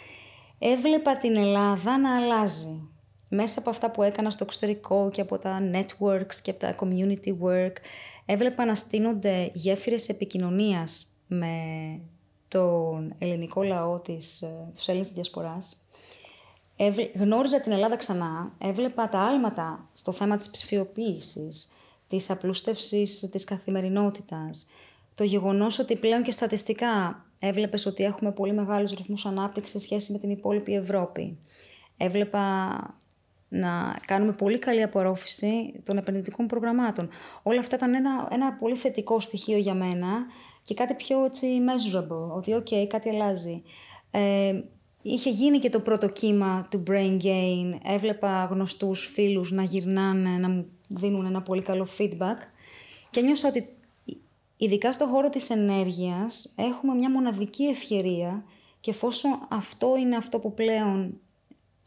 Speaker 1: Έβλεπα την Ελλάδα να αλλάζει. Μέσα από αυτά που έκανα στο εξωτερικό και από τα networks και από τα community work, έβλεπα να στείνονται γέφυρες επικοινωνίας με τον ελληνικό λαό της, ε, τους Έλληνες διασποράς. Γνώριζα την Ελλάδα ξανά, έβλεπα τα άλματα στο θέμα της ψηφιοποίησης, της απλούστευσης της καθημερινότητας, το γεγονός ότι πλέον και στατιστικά έβλεπες ότι έχουμε πολύ μεγάλους ρυθμούς ανάπτυξης σε σχέση με την υπόλοιπη Ευρώπη. Έβλεπα να κάνουμε πολύ καλή απορρόφηση των επενδυτικών προγραμμάτων. Όλα αυτά ήταν ένα, ένα πολύ θετικό στοιχείο για μένα και κάτι πιο έτσι, measurable, ότι ok, κάτι αλλάζει. Ε, είχε γίνει και το πρώτο κύμα του brain gain, έβλεπα γνωστούς φίλους να γυρνάνε, να μου δίνουν ένα πολύ καλό feedback και νιώσα ότι ειδικά στον χώρο της ενέργειας έχουμε μια μοναδική ευκαιρία και εφόσον αυτό είναι αυτό που πλέον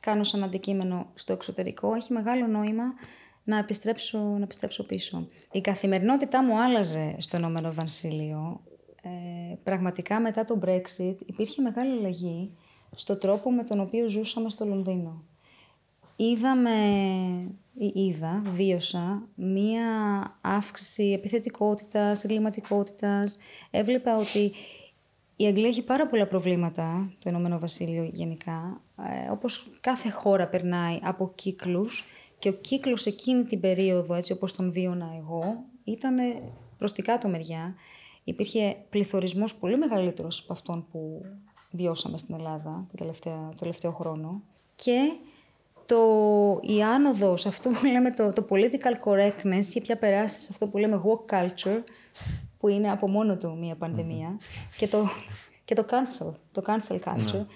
Speaker 1: κάνω σαν αντικείμενο στο εξωτερικό, έχει μεγάλο νόημα να επιστρέψω, να επιστρέψω πίσω. Η καθημερινότητά μου άλλαζε στο Ηνωμένο Βασίλειο. Ε, πραγματικά μετά το Brexit υπήρχε μεγάλη αλλαγή στο τρόπο με τον οποίο ζούσαμε στο Λονδίνο. είδαμε, είδα, βίωσα μία αύξηση επιθετικότητας, εγκληματικότητας. Έβλεπα ότι η Αγγλία έχει πάρα πολλά προβλήματα, το Ηνωμένο Βασίλειο γενικά, ε, όπως κάθε χώρα περνάει από κύκλους και ο κύκλος εκείνη την περίοδο, έτσι όπως τον βίωνα εγώ, ήταν προς την κάτω μεριά. Υπήρχε πληθωρισμός πολύ μεγαλύτερος από αυτόν που βιώσαμε στην Ελλάδα το τελευταίο, το τελευταίο χρόνο. Και το, η άνοδος, αυτό που λέμε το, το political correctness, είχε πια περάσει σε αυτό που λέμε woke culture, που είναι από μόνο του μια πανδημια και, το, και το cancel, το cancel culture, ναι.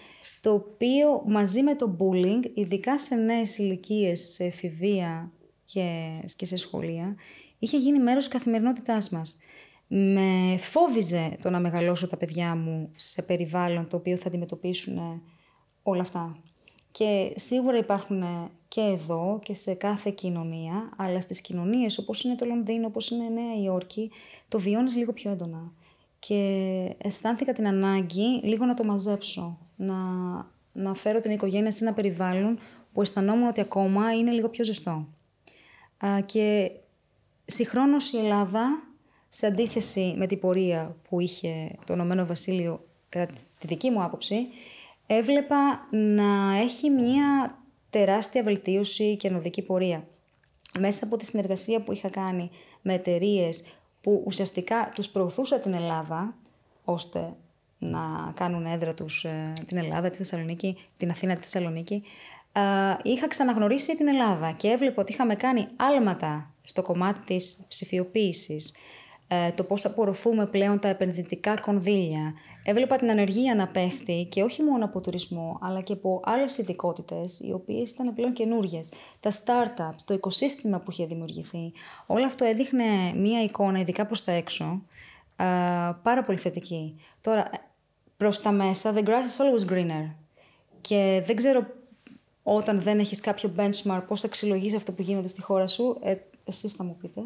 Speaker 1: το οποίο μαζί με το bullying, ειδικά σε νέες ηλικίες, σε εφηβεία και, και σε σχολεία, είχε γίνει μέρος της καθημερινότητάς μας. Με φόβιζε το να μεγαλώσω τα παιδιά μου σε περιβάλλον το οποίο θα αντιμετωπίσουν όλα αυτά. Και σίγουρα υπάρχουν και εδώ και σε κάθε κοινωνία, αλλά στις κοινωνίες όπως είναι το Λονδίνο, όπως είναι η Νέα Υόρκη, το βιώνεις λίγο πιο έντονα. Και αισθάνθηκα την ανάγκη λίγο να το μαζέψω, να, να φέρω την οικογένεια σε ένα περιβάλλον που αισθανόμουν ότι ακόμα είναι λίγο πιο ζεστό. Α, και συγχρόνως η Ελλάδα, σε αντίθεση με την πορεία που είχε το Ηνωμένο Βασίλειο κατά τη δική μου άποψη, έβλεπα να έχει μία τεράστια βελτίωση και ενωδική πορεία. Μέσα από τη συνεργασία που είχα κάνει με εταιρείες που ουσιαστικά τους προωθούσα την Ελλάδα, ώστε να κάνουν έδρα τους ε, την Ελλάδα, τη Θεσσαλονίκη, την Αθήνα, τη Θεσσαλονίκη, ε, είχα ξαναγνωρίσει την Ελλάδα και έβλεπα ότι είχαμε κάνει άλματα στο κομμάτι της ψηφιοποίησης, ε, το πώς απορροφούμε πλέον τα επενδυτικά κονδύλια. Έβλεπα την ανεργία να πέφτει και όχι μόνο από τουρισμό, αλλά και από άλλες ειδικότητες, οι οποίες ήταν πλέον καινούριε. Τα startups, το οικοσύστημα που είχε δημιουργηθεί. Όλο αυτό έδειχνε μία εικόνα, ειδικά προς τα έξω, ε, πάρα πολύ θετική. Τώρα, προς τα μέσα, the grass is always greener. Και δεν ξέρω όταν δεν έχεις κάποιο benchmark πώς αξιολογείς αυτό που γίνεται στη χώρα σου, ε, εσείς θα μου πείτε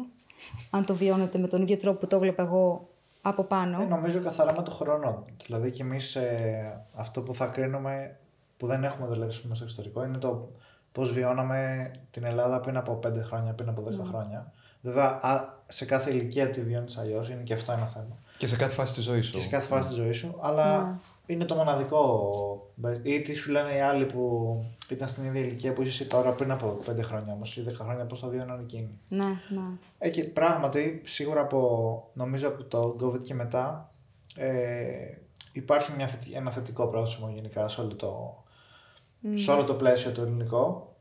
Speaker 1: αν το βιώνετε με τον ίδιο τρόπο που το έβλεπα εγώ από πάνω.
Speaker 4: Ε, νομίζω καθαρά με το χρόνο. Δηλαδή και εμείς ε, αυτό που θα κρίνουμε που δεν έχουμε δουλέψει στο εξωτερικό είναι το πώς βιώναμε την Ελλάδα πριν από 5 χρόνια, πριν από 10 ναι. χρόνια. Βέβαια, σε κάθε ηλικία τη βιώνεις αλλιώς, είναι και αυτό ένα θέμα.
Speaker 3: Και σε κάθε φάση της ζωής σου.
Speaker 4: Και σε κάθε φάση της ζωής σου, αλλά ναι. Είναι το μοναδικό. Ή τι σου λένε οι άλλοι που ήταν στην ίδια ηλικία που είσαι τώρα πριν από 5 χρόνια όμως ή 10 χρόνια, πώς θα βιώνουν εκείνοι.
Speaker 1: Ναι, ναι.
Speaker 4: Εκεί πράγματι, σίγουρα από, νομίζω από το COVID και μετά, ε, υπάρχει μια, ένα θετικό πρόσημο γενικά σε όλο το, mm. σε όλο το πλαίσιο το ελληνικό.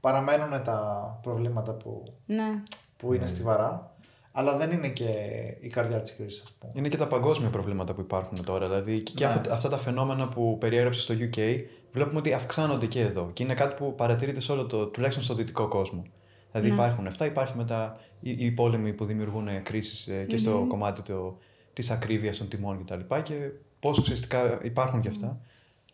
Speaker 4: Παραμένουν τα προβλήματα που,
Speaker 1: ναι.
Speaker 4: που είναι mm. στιβαρά. Αλλά δεν είναι και η καρδιά της κρίσης, ας πούμε.
Speaker 3: Είναι και τα παγκόσμια προβλήματα που υπάρχουν τώρα. Δηλαδή και ναι. αυτά, τα φαινόμενα που περιέγραψες στο UK, βλέπουμε ότι αυξάνονται και εδώ. Και είναι κάτι που παρατηρείται σε όλο το, τουλάχιστον στο δυτικό κόσμο. Δηλαδή ναι. υπάρχουν αυτά, υπάρχει μετά οι, οι πόλεμοι που δημιουργούν κρίσεις ε, και στο κομμάτι της ακρίβειας των τιμών κτλ. Και, και πώς ουσιαστικά υπάρχουν και αυτά.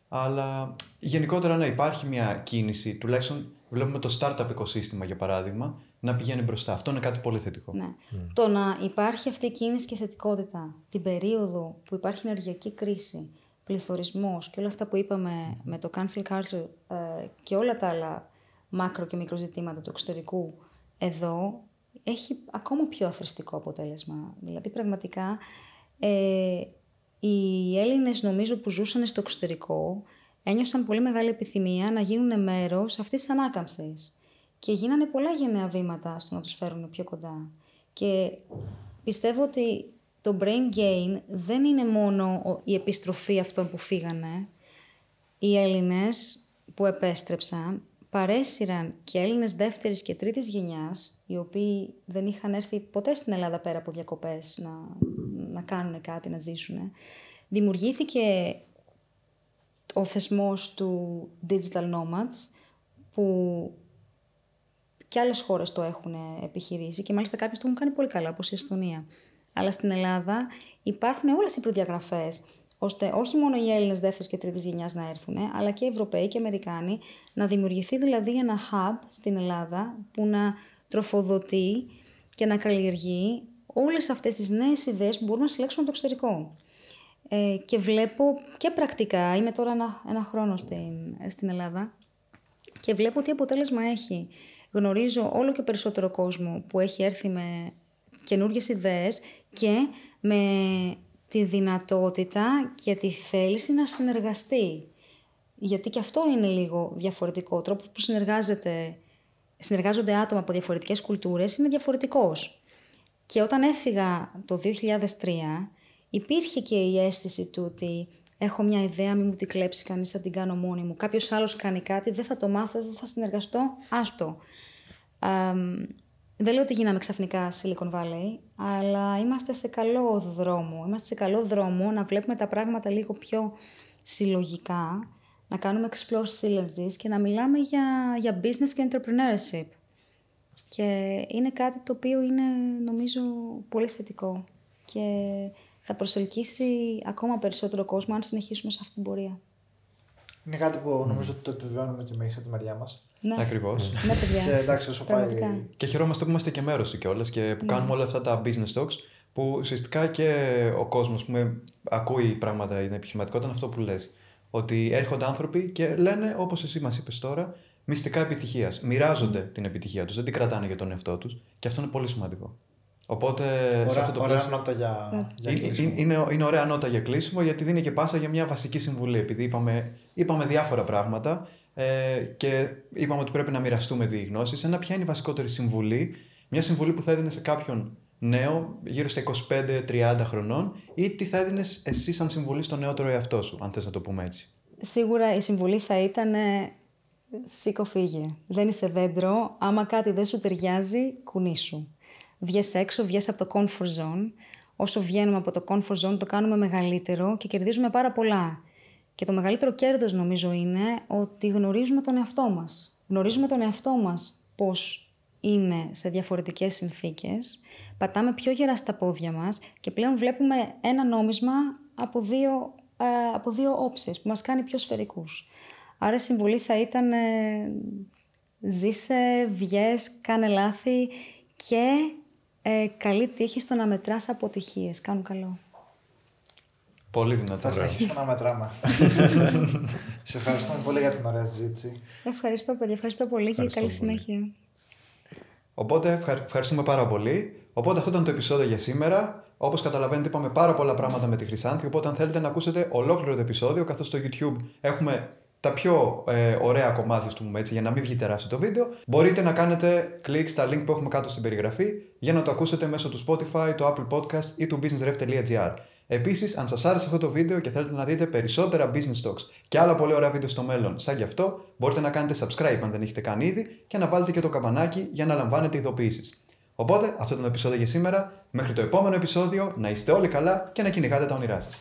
Speaker 3: Αλλά γενικότερα να υπάρχει μια κίνηση, τουλάχιστον βλέπουμε το startup οικοσύστημα για παράδειγμα, να πηγαίνει μπροστά. Αυτό είναι κάτι πολύ θετικό.
Speaker 1: Ναι. Το να υπάρχει αυτή η κίνηση και θετικότητα την περίοδο που υπάρχει ενεργειακή κρίση, πληθωρισμός και όλα αυτά που είπαμε με το cancel culture ε, και όλα τα άλλα μάκρο και μικροζητήματα του εξωτερικού εδώ έχει ακόμα πιο αθρηστικό αποτέλεσμα. Δηλαδή πραγματικά ε, οι Έλληνες νομίζω που ζούσαν στο εξωτερικό ένιωσαν πολύ μεγάλη επιθυμία να γίνουν μέρος αυτής της ανάκαμψης. Και γίνανε πολλά γενναία βήματα στο να τους φέρουν πιο κοντά. Και πιστεύω ότι το brain gain δεν είναι μόνο η επιστροφή αυτών που φύγανε. Οι Έλληνες που επέστρεψαν παρέσυραν και Έλληνες δεύτερης και τρίτης γενιάς, οι οποίοι δεν είχαν έρθει ποτέ στην Ελλάδα πέρα από διακοπές να, να κάνουν κάτι, να ζήσουν. Δημιουργήθηκε ο θεσμός του Digital Nomads, που και άλλες χώρες το έχουν επιχειρήσει και μάλιστα κάποιες το έχουν κάνει πολύ καλά, όπως η Εστονία. Αλλά στην Ελλάδα υπάρχουν όλες οι προδιαγραφές ώστε όχι μόνο οι Έλληνες δεύτερης και τρίτης γενιάς να έρθουν, αλλά και οι Ευρωπαίοι και οι Αμερικάνοι, να δημιουργηθεί δηλαδή ένα hub στην Ελλάδα που να τροφοδοτεί και να καλλιεργεί όλες αυτές τις νέες ιδέες που μπορούμε να συλλέξουμε από το εξωτερικό. Ε, και βλέπω και πρακτικά, είμαι τώρα ένα, ένα χρόνο στην, στην Ελλάδα, Και βλέπω τι αποτέλεσμα έχει. Γνωρίζω όλο και περισσότερο κόσμο που έχει έρθει με καινούργιες ιδέες και με τη δυνατότητα και τη θέληση να συνεργαστεί. Γιατί και αυτό είναι λίγο διαφορετικό. Ο τρόπος που συνεργάζεται, συνεργάζονται άτομα από διαφορετικές κουλτούρες είναι διαφορετικός. Και όταν έφυγα το 2003, υπήρχε και η αίσθηση του ότι έχω μια ιδέα, μην μου την κλέψει κανείς, θα την κάνω μόνη μου. Κάποιος άλλος κάνει κάτι, δεν θα το μάθω, δεν θα συνεργαστώ, άστο. Δεν λέω ότι γίναμε ξαφνικά Silicon Valley, αλλά είμαστε σε καλό δρόμο. Είμαστε σε καλό δρόμο να βλέπουμε τα πράγματα λίγο πιο συλλογικά, να κάνουμε explore synergies και να μιλάμε για, για business και entrepreneurship. Και είναι κάτι το οποίο είναι νομίζω πολύ θετικό και θα προσελκύσει ακόμα περισσότερο κόσμο αν συνεχίσουμε σε αυτή την πορεία.
Speaker 4: Είναι κάτι που νομίζω ότι το επιβεβαιώνουμε και εμείς από τη μεριά μας.
Speaker 3: Ναι, ακριβώς.
Speaker 1: Ναι, παιδιά.
Speaker 4: και εντάξει, όσο πάει.
Speaker 3: Και χαιρόμαστε που είμαστε και μέρος του κιόλας και που ναι. κάνουμε όλα αυτά τα business talks που ουσιαστικά και ο κόσμος που ακούει πράγματα για την επιχειρηματικότητα είναι αυτό που λες. Ότι έρχονται άνθρωποι και λένε, όπως εσύ μας είπες τώρα, μυστικά επιτυχίας. Μοιράζονται την επιτυχία τους, δεν την κρατάνε για τον εαυτό τους και αυτό είναι πολύ σημαντικό. Οπότε
Speaker 4: ωραία, σε αυτό το ωραία νότα για,
Speaker 3: για είναι, είναι, είναι ωραία νότα για κλείσιμο γιατί δίνει και πάσα για μια βασική συμβουλή. Επειδή είπαμε, είπαμε διάφορα πράγματα ε, και είπαμε ότι πρέπει να μοιραστούμε τη γνώση. Ένα ποια είναι η βασικότερη συμβουλή, μια συμβουλή που θα έδινες σε κάποιον νέο, γύρω στα 25-30 χρονών, ή τι θα έδινες εσύ σαν συμβουλή στο νεότερο εαυτό σου, αν θες να το πούμε έτσι;
Speaker 1: Σίγουρα η συμβουλή θα ήταν σήκω φύγε. Δεν είσαι δέντρο. Άμα κάτι δεν σου ταιριάζει, κουνήσου. Βγες έξω, βγες από το comfort zone. Όσο βγαίνουμε από το comfort zone, το κάνουμε μεγαλύτερο και κερδίζουμε πάρα πολλά. Και το μεγαλύτερο κέρδος νομίζω είναι ότι γνωρίζουμε τον εαυτό μας. Γνωρίζουμε τον εαυτό μας πώς είναι σε διαφορετικές συνθήκες, πατάμε πιο γερά στα πόδια μας και πλέον βλέπουμε ένα νόμισμα από δύο, ε, από δύο όψεις που μας κάνει πιο σφαιρικούς. Άρα η συμβουλή θα ήταν ε, ζήσε, βγες, κάνε λάθη και ε, καλή τύχη στο να μετράς αποτυχίες. Κάνουν καλό.
Speaker 3: Πολύ δυνατό.
Speaker 4: Θα συνεχίσουμε να μετράμε. Σε ευχαριστούμε πολύ για την ωραία συζήτηση.
Speaker 1: Ευχαριστώ πολύ. Ευχαριστώ πολύ και καλή συνέχεια.
Speaker 3: Οπότε ευχαριστούμε πάρα πολύ. Οπότε αυτό ήταν το επεισόδιο για σήμερα. Όπως καταλαβαίνετε, είπαμε πάρα πολλά πράγματα με τη Χρυσάνθη. Οπότε, αν θέλετε να ακούσετε ολόκληρο το επεισόδιο, καθώς στο YouTube έχουμε τα πιο ε, ωραία κομμάτια, του έτσι, για να μην βγει τεράστιο το βίντεο, μπορείτε να κάνετε κλικ στα link που έχουμε κάτω στην περιγραφή για να το ακούσετε μέσω του Spotify, του Apple Podcast ή του businessref.gr. Επίσης, αν σας άρεσε αυτό το βίντεο και θέλετε να δείτε περισσότερα business talks και άλλα πολύ ωραία βίντεο στο μέλλον, σαν γι' αυτό, μπορείτε να κάνετε subscribe αν δεν έχετε κάνει ήδη και να βάλετε και το καμπανάκι για να λαμβάνετε ειδοποιήσεις. Οπότε, αυτό ήταν το επεισόδιο για σήμερα. Μέχρι το επόμενο επεισόδιο, να είστε όλοι καλά και να κυνηγάτε τα όνειρά σας.